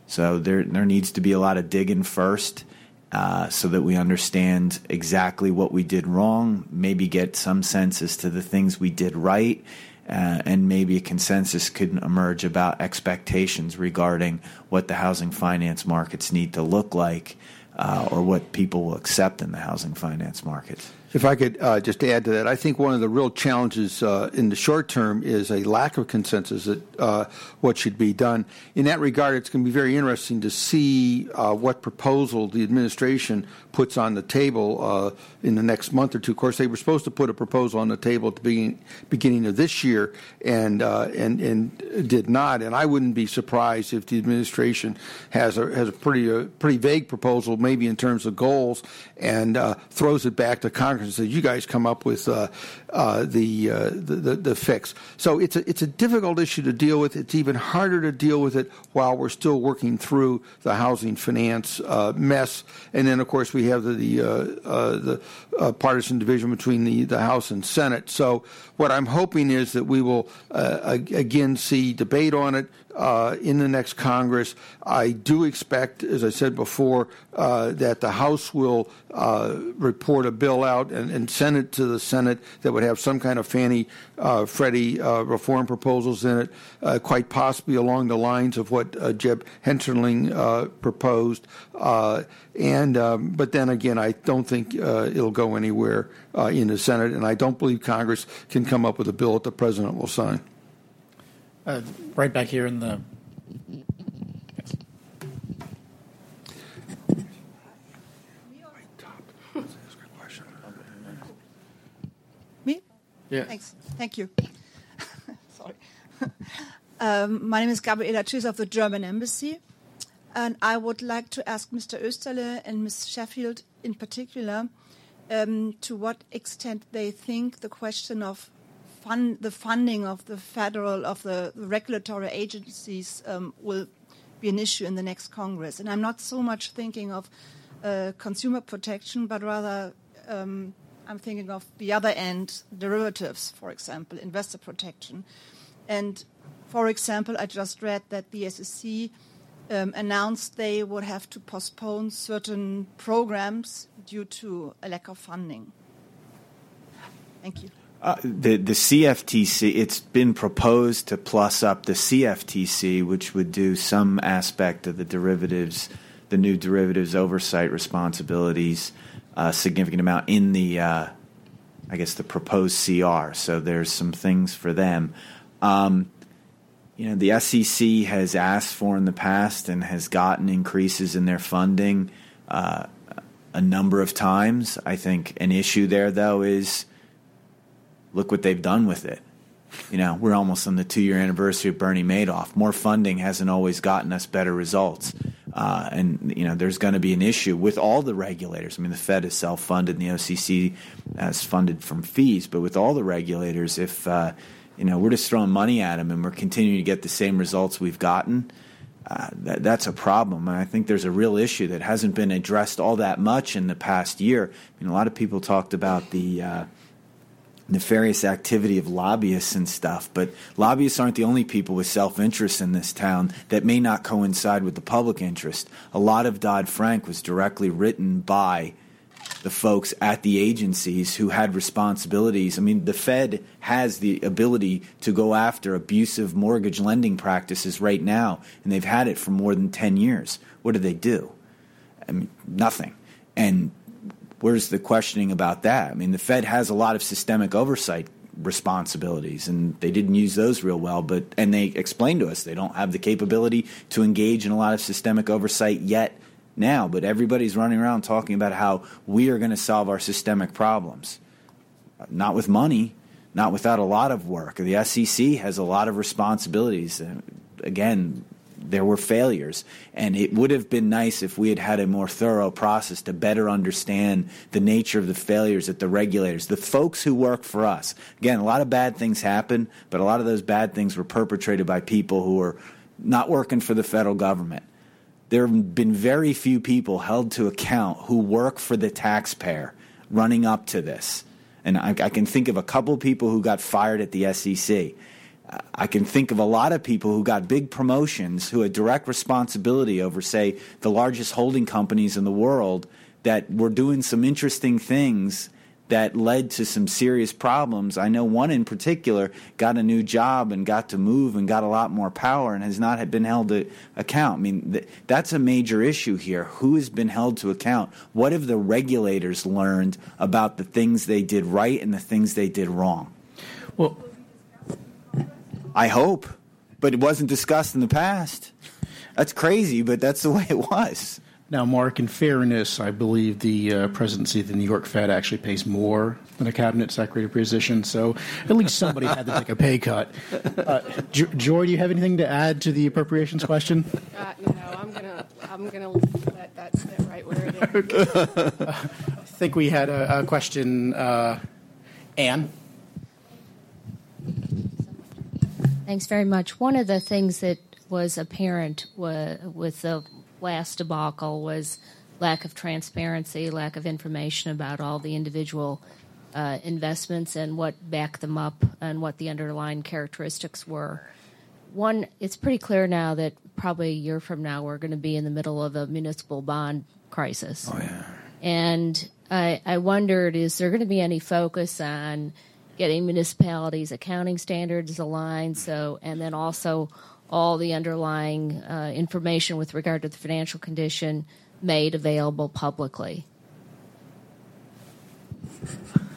so there there needs to be a lot of digging first, uh, so that we understand exactly what we did wrong. Maybe get some sense as to the things we did right. Uh, and maybe a consensus could emerge about expectations regarding what the housing finance markets need to look like uh, or what people will accept in the housing finance markets. If I could uh, just add to that, I think one of the real challenges uh, in the short term is a lack of consensus at uh, what should be done. In that regard, it's going to be very interesting to see uh, what proposal the administration puts on the table uh, in the next month or two. Of course, they were supposed to put a proposal on the table at the beginning, beginning of this year, and uh, and and did not. And I wouldn't be surprised if the administration has a has a pretty pretty vague proposal, maybe in terms of goals, and throws it back to Congress and says, "You guys come up with uh, uh, the, uh, the, the the fix." So it's a it's a difficult issue to deal with. It's even harder to deal with it while we're still working through the housing finance uh, mess. And then, of course, we have the the, uh, the partisan division between the the House and Senate. So what I'm hoping is that we will again see debate on it uh, in the next Congress. I do expect, as I said before, uh, that the House will uh, report a bill out and, and, send it to the Senate that would have some kind of Fannie uh, Freddie uh, reform proposals in it, uh, quite possibly along the lines of what Jeb Hensarling proposed. and um, but then again, I don't think it'll go anywhere in the Senate, and I don't believe Congress can come up with a bill that the president will sign. Uh, right back here in the. Yes. Me? Yes. Thanks. Thank you. [LAUGHS] Sorry. [LAUGHS] um, my name is Gabriela Tschüss of the German Embassy. And I would like to ask Mr. Oesterle and Ms. Sheffield in particular um, to what extent they think the question of fund, the funding of the federal, of the regulatory agencies um, will be an issue in the next Congress. And I'm not so much thinking of uh, consumer protection, but rather um, I'm thinking of the other end, derivatives, for example, investor protection. And for example, I just read that the SEC um, announced they would have to postpone certain programs due to a lack of funding. Thank you. Uh, the the CFTC, it's been proposed to plus up the CFTC, which would do some aspect of the derivatives, the new derivatives oversight responsibilities, a significant amount in the, uh, I guess, the proposed CR. So there's some things for them. Um, you know, the SEC has asked for in the past and has gotten increases in their funding uh, a number of times. I think an issue there, though, is look what they've done with it. You know, we're almost on the two year anniversary of Bernie Madoff. More funding hasn't always gotten us better results. Uh, and, you know, there's going to be an issue with all the regulators. I mean, the Fed is self funded and the OCC is funded from fees, but with all the regulators, if, uh, you know, we're just throwing money at them and we're continuing to get the same results we've gotten. Uh, that, that's a problem. And I think there's a real issue that hasn't been addressed all that much in the past year. I mean, a lot of people talked about the uh, nefarious activity of lobbyists and stuff, but lobbyists aren't the only people with self interest in this town that may not coincide with the public interest. A lot of Dodd Frank was directly written by the folks at the agencies who had responsibilities. I mean, the Fed has the ability to go after abusive mortgage lending practices right now, and they've had it for more than 10 years. What do they do? I mean, nothing. And where's the questioning about that? I mean, the Fed has a lot of systemic oversight responsibilities and they didn't use those real well but and they explained to us they don't have the capability to engage in a lot of systemic oversight yet now, but everybody's running around talking about how we are going to solve our systemic problems. Not with money, not without a lot of work. The SEC has a lot of responsibilities. Again, there were failures, and it would have been nice if we had had a more thorough process to better understand the nature of the failures at the regulators, the folks who work for us. Again, a lot of bad things happen, but a lot of those bad things were perpetrated by people who were not working for the federal government there have been very few people held to account who work for the taxpayer running up to this. And I, I can think of a couple people who got fired at the SEC. I can think of a lot of people who got big promotions who had direct responsibility over, say, the largest holding companies in the world that were doing some interesting things that led to some serious problems. I know one in particular got a new job and got to move and got a lot more power and has not been held to account. I mean, th- that's a major issue here. Who has been held to account? What have the regulators learned about the things they did right and the things they did wrong? Well, I hope, but it wasn't discussed in the past. That's crazy, but that's the [LAUGHS] way it was. Now, Mark, in fairness, I believe the uh, presidency of the New York Fed actually pays more than a cabinet secretary position, so at least somebody had to take a pay cut. Uh, Joy, do you have anything to add to the appropriations question? Uh, no, I'm gonna I'm gonna let that sit right where it is. Okay. [LAUGHS] I think we had a, a question, uh, Anne. Thanks very much. One of the things that was apparent with the last debacle was lack of transparency, lack of information about all the individual uh, investments and what backed them up and what the underlying characteristics were. One, it's pretty clear now that probably a year from now we're going to be in the middle of a municipal bond crisis. Oh, yeah. And I, I wondered is there going to be any focus on getting municipalities' accounting standards aligned? So, and then also all the underlying uh, information with regard to the financial condition made available publicly?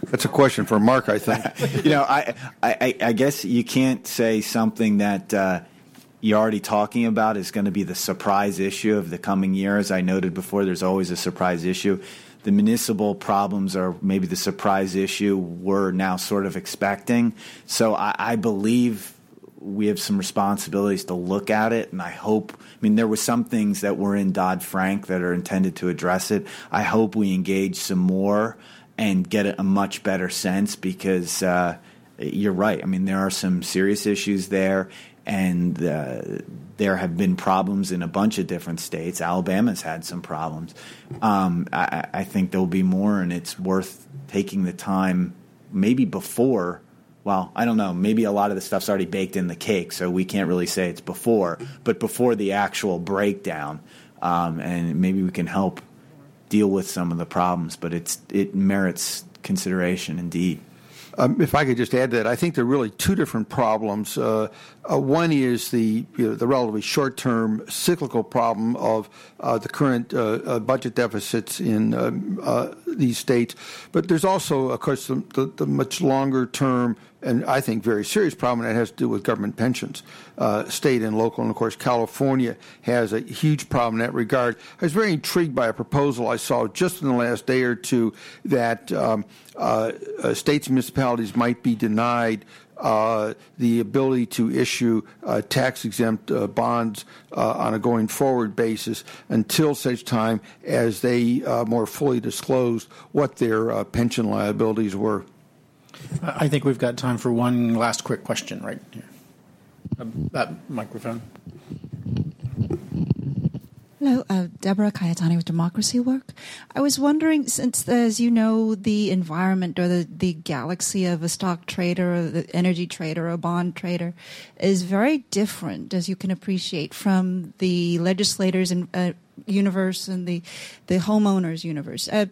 That's a question for Mark, I think. [LAUGHS] you know, I, I, I guess you can't say something that uh, you're already talking about is going to be the surprise issue of the coming year. As I noted before, there's always a surprise issue. The municipal problems are maybe the surprise issue we're now sort of expecting. So I, I believe we have some responsibilities to look at it, and I hope. I mean, there were some things that were in Dodd Frank that are intended to address it. I hope we engage some more and get a, a much better sense because uh, you're right. I mean, there are some serious issues there, and uh, there have been problems in a bunch of different states. Alabama's had some problems. Um, I, I think there'll be more, and it's worth taking the time, maybe before well, I don't know. Maybe a lot of the stuff's already baked in the cake, so we can't really say it's before, but before the actual breakdown, um, and maybe we can help deal with some of the problems. But it's it merits consideration indeed. Um, if I could just add that, I think there are really two different problems. Uh, uh, one is the you know, the relatively short term cyclical problem of uh, the current uh, uh, budget deficits in um, uh, these states, but there's also, of course, the, the, the much longer term and I think very serious problem that has to do with government pensions, uh, state and local. And of course, California has a huge problem in that regard. I was very intrigued by a proposal I saw just in the last day or two that um, uh, uh, states and municipalities might be denied uh, the ability to issue uh, tax exempt uh, bonds on a going forward basis until such time as they more fully disclosed what their pension liabilities were. I think we've got time for one last quick question right here. Um, that microphone. Hello, uh, Deborah Cayetani with Democracy Work. I was wondering, since as you know, the environment or the, the galaxy of a stock trader, or the energy trader, or a bond trader, is very different, as you can appreciate, from the legislators and uh, universe and the the homeowners universe. Uh,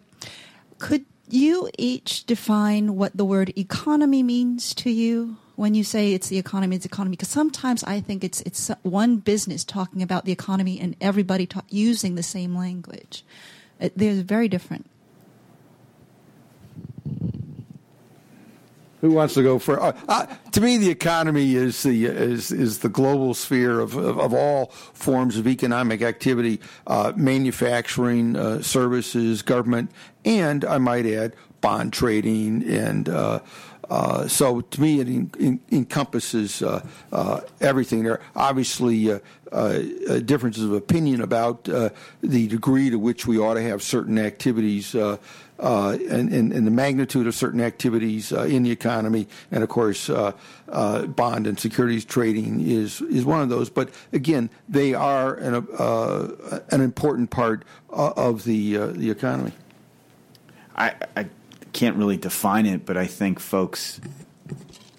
could you each define what the word economy means to you when you say it's the economy, it's economy? Because sometimes I think it's it's one business talking about the economy and everybody ta- using the same language. Uh, they're very different. Who wants to go for? Uh, uh, to me, the economy is the is is the global sphere of of, of all forms of economic activity, uh, manufacturing, uh, services, government, and I might add bond trading and. Uh, uh, so to me, it in, in, encompasses everything. There are obviously differences of opinion about the degree to which we ought to have certain activities uh, and, and, and, the magnitude of certain activities uh, in the economy, and of course, uh, uh bond and securities trading is is one of those. But again, they are an, uh, an important part of the the economy. I, I can't really define it, but I think folks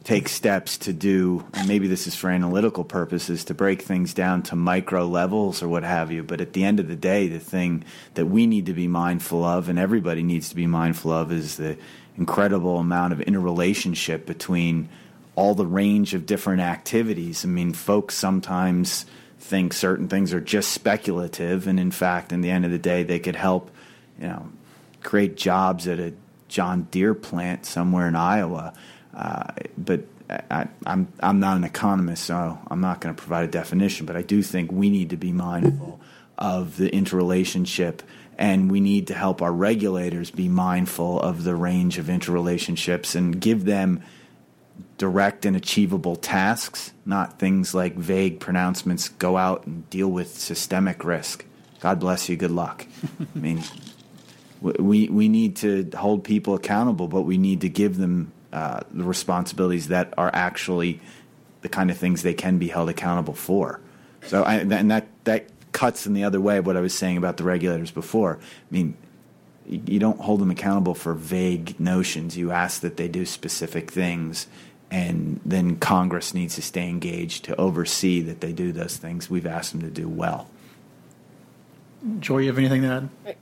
take steps to do, and maybe this is for analytical purposes, to break things down to micro levels or what have you. But at the end of the day, the thing that we need to be mindful of, and everybody needs to be mindful of, is the incredible amount of interrelationship between all the range of different activities. I mean, folks sometimes think certain things are just speculative, and in fact, in the end of the day, they could help, you know, create jobs at a John Deere plant somewhere in Iowa. Uh, but I, am I'm, I'm not an economist, so I'm not going to provide a definition. But I do think we need to be mindful of the interrelationship, and we need to help our regulators be mindful of the range of interrelationships and give them direct and achievable tasks, not things like vague pronouncements. Go out and deal with systemic risk. God bless you. Good luck. I mean, we we need to hold people accountable, but we need to give them uh, the responsibilities that are actually the kind of things they can be held accountable for. So, I, and that that cuts in the other way of what I was saying about the regulators before. I mean, you don't hold them accountable for vague notions. You ask that they do specific things, and then Congress needs to stay engaged to oversee that they do those things we've asked them to do well. Joy, you have anything to add?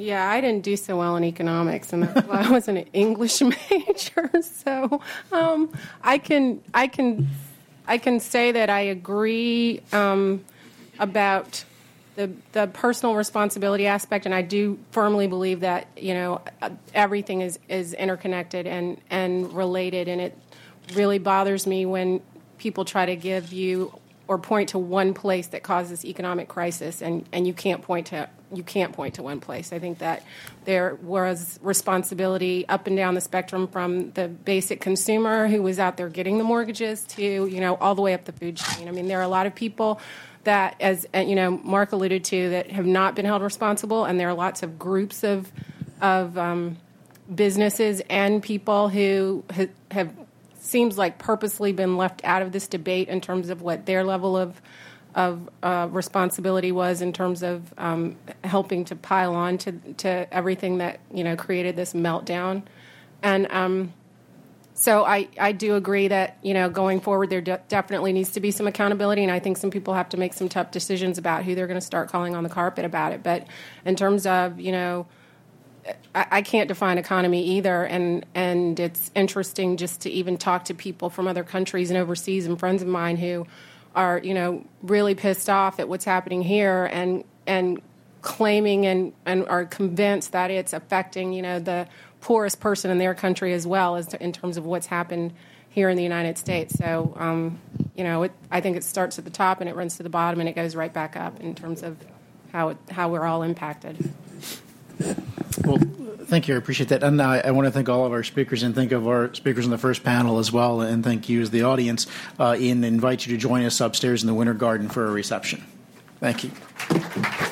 Yeah, I didn't do so well in economics, and that's why I was an [LAUGHS] English major. [LAUGHS] So um, I can I can I can say that I agree um, about the the personal responsibility aspect, and I do firmly believe that you know everything is is interconnected and and related, and it really bothers me when people try to give you or point to one place that causes economic crisis, and, and you can't point to you can't point to one place. I think that there was responsibility up and down the spectrum from the basic consumer who was out there getting the mortgages to you know all the way up the food chain. I mean, there are a lot of people that, as uh, you know, Mark alluded to, that have not been held responsible, and there are lots of groups of of um, businesses and people who ha- have seems like purposely been left out of this debate in terms of what their level of of uh, responsibility was in terms of um, helping to pile on to, to everything that you know created this meltdown, and um, so I, I do agree that you know going forward there de- definitely needs to be some accountability, and I think some people have to make some tough decisions about who they're going to start calling on the carpet about it. But in terms of you know. I, I can't define economy either, and and it's interesting just to even talk to people from other countries and overseas and friends of mine who are you know really pissed off at what's happening here and and claiming and, and are convinced that it's affecting you know the poorest person in their country as well as to, in terms of what's happened here in the United States. So um, you know it, I think it starts at the top and it runs to the bottom and it goes right back up in terms of how it, how we're all impacted. Well, thank you. I appreciate that. And I, I, want to thank all of our speakers and think of our speakers in the first panel as well. And thank you as the audience uh, and invite you to join us upstairs in the Winter Garden for a reception. Thank you.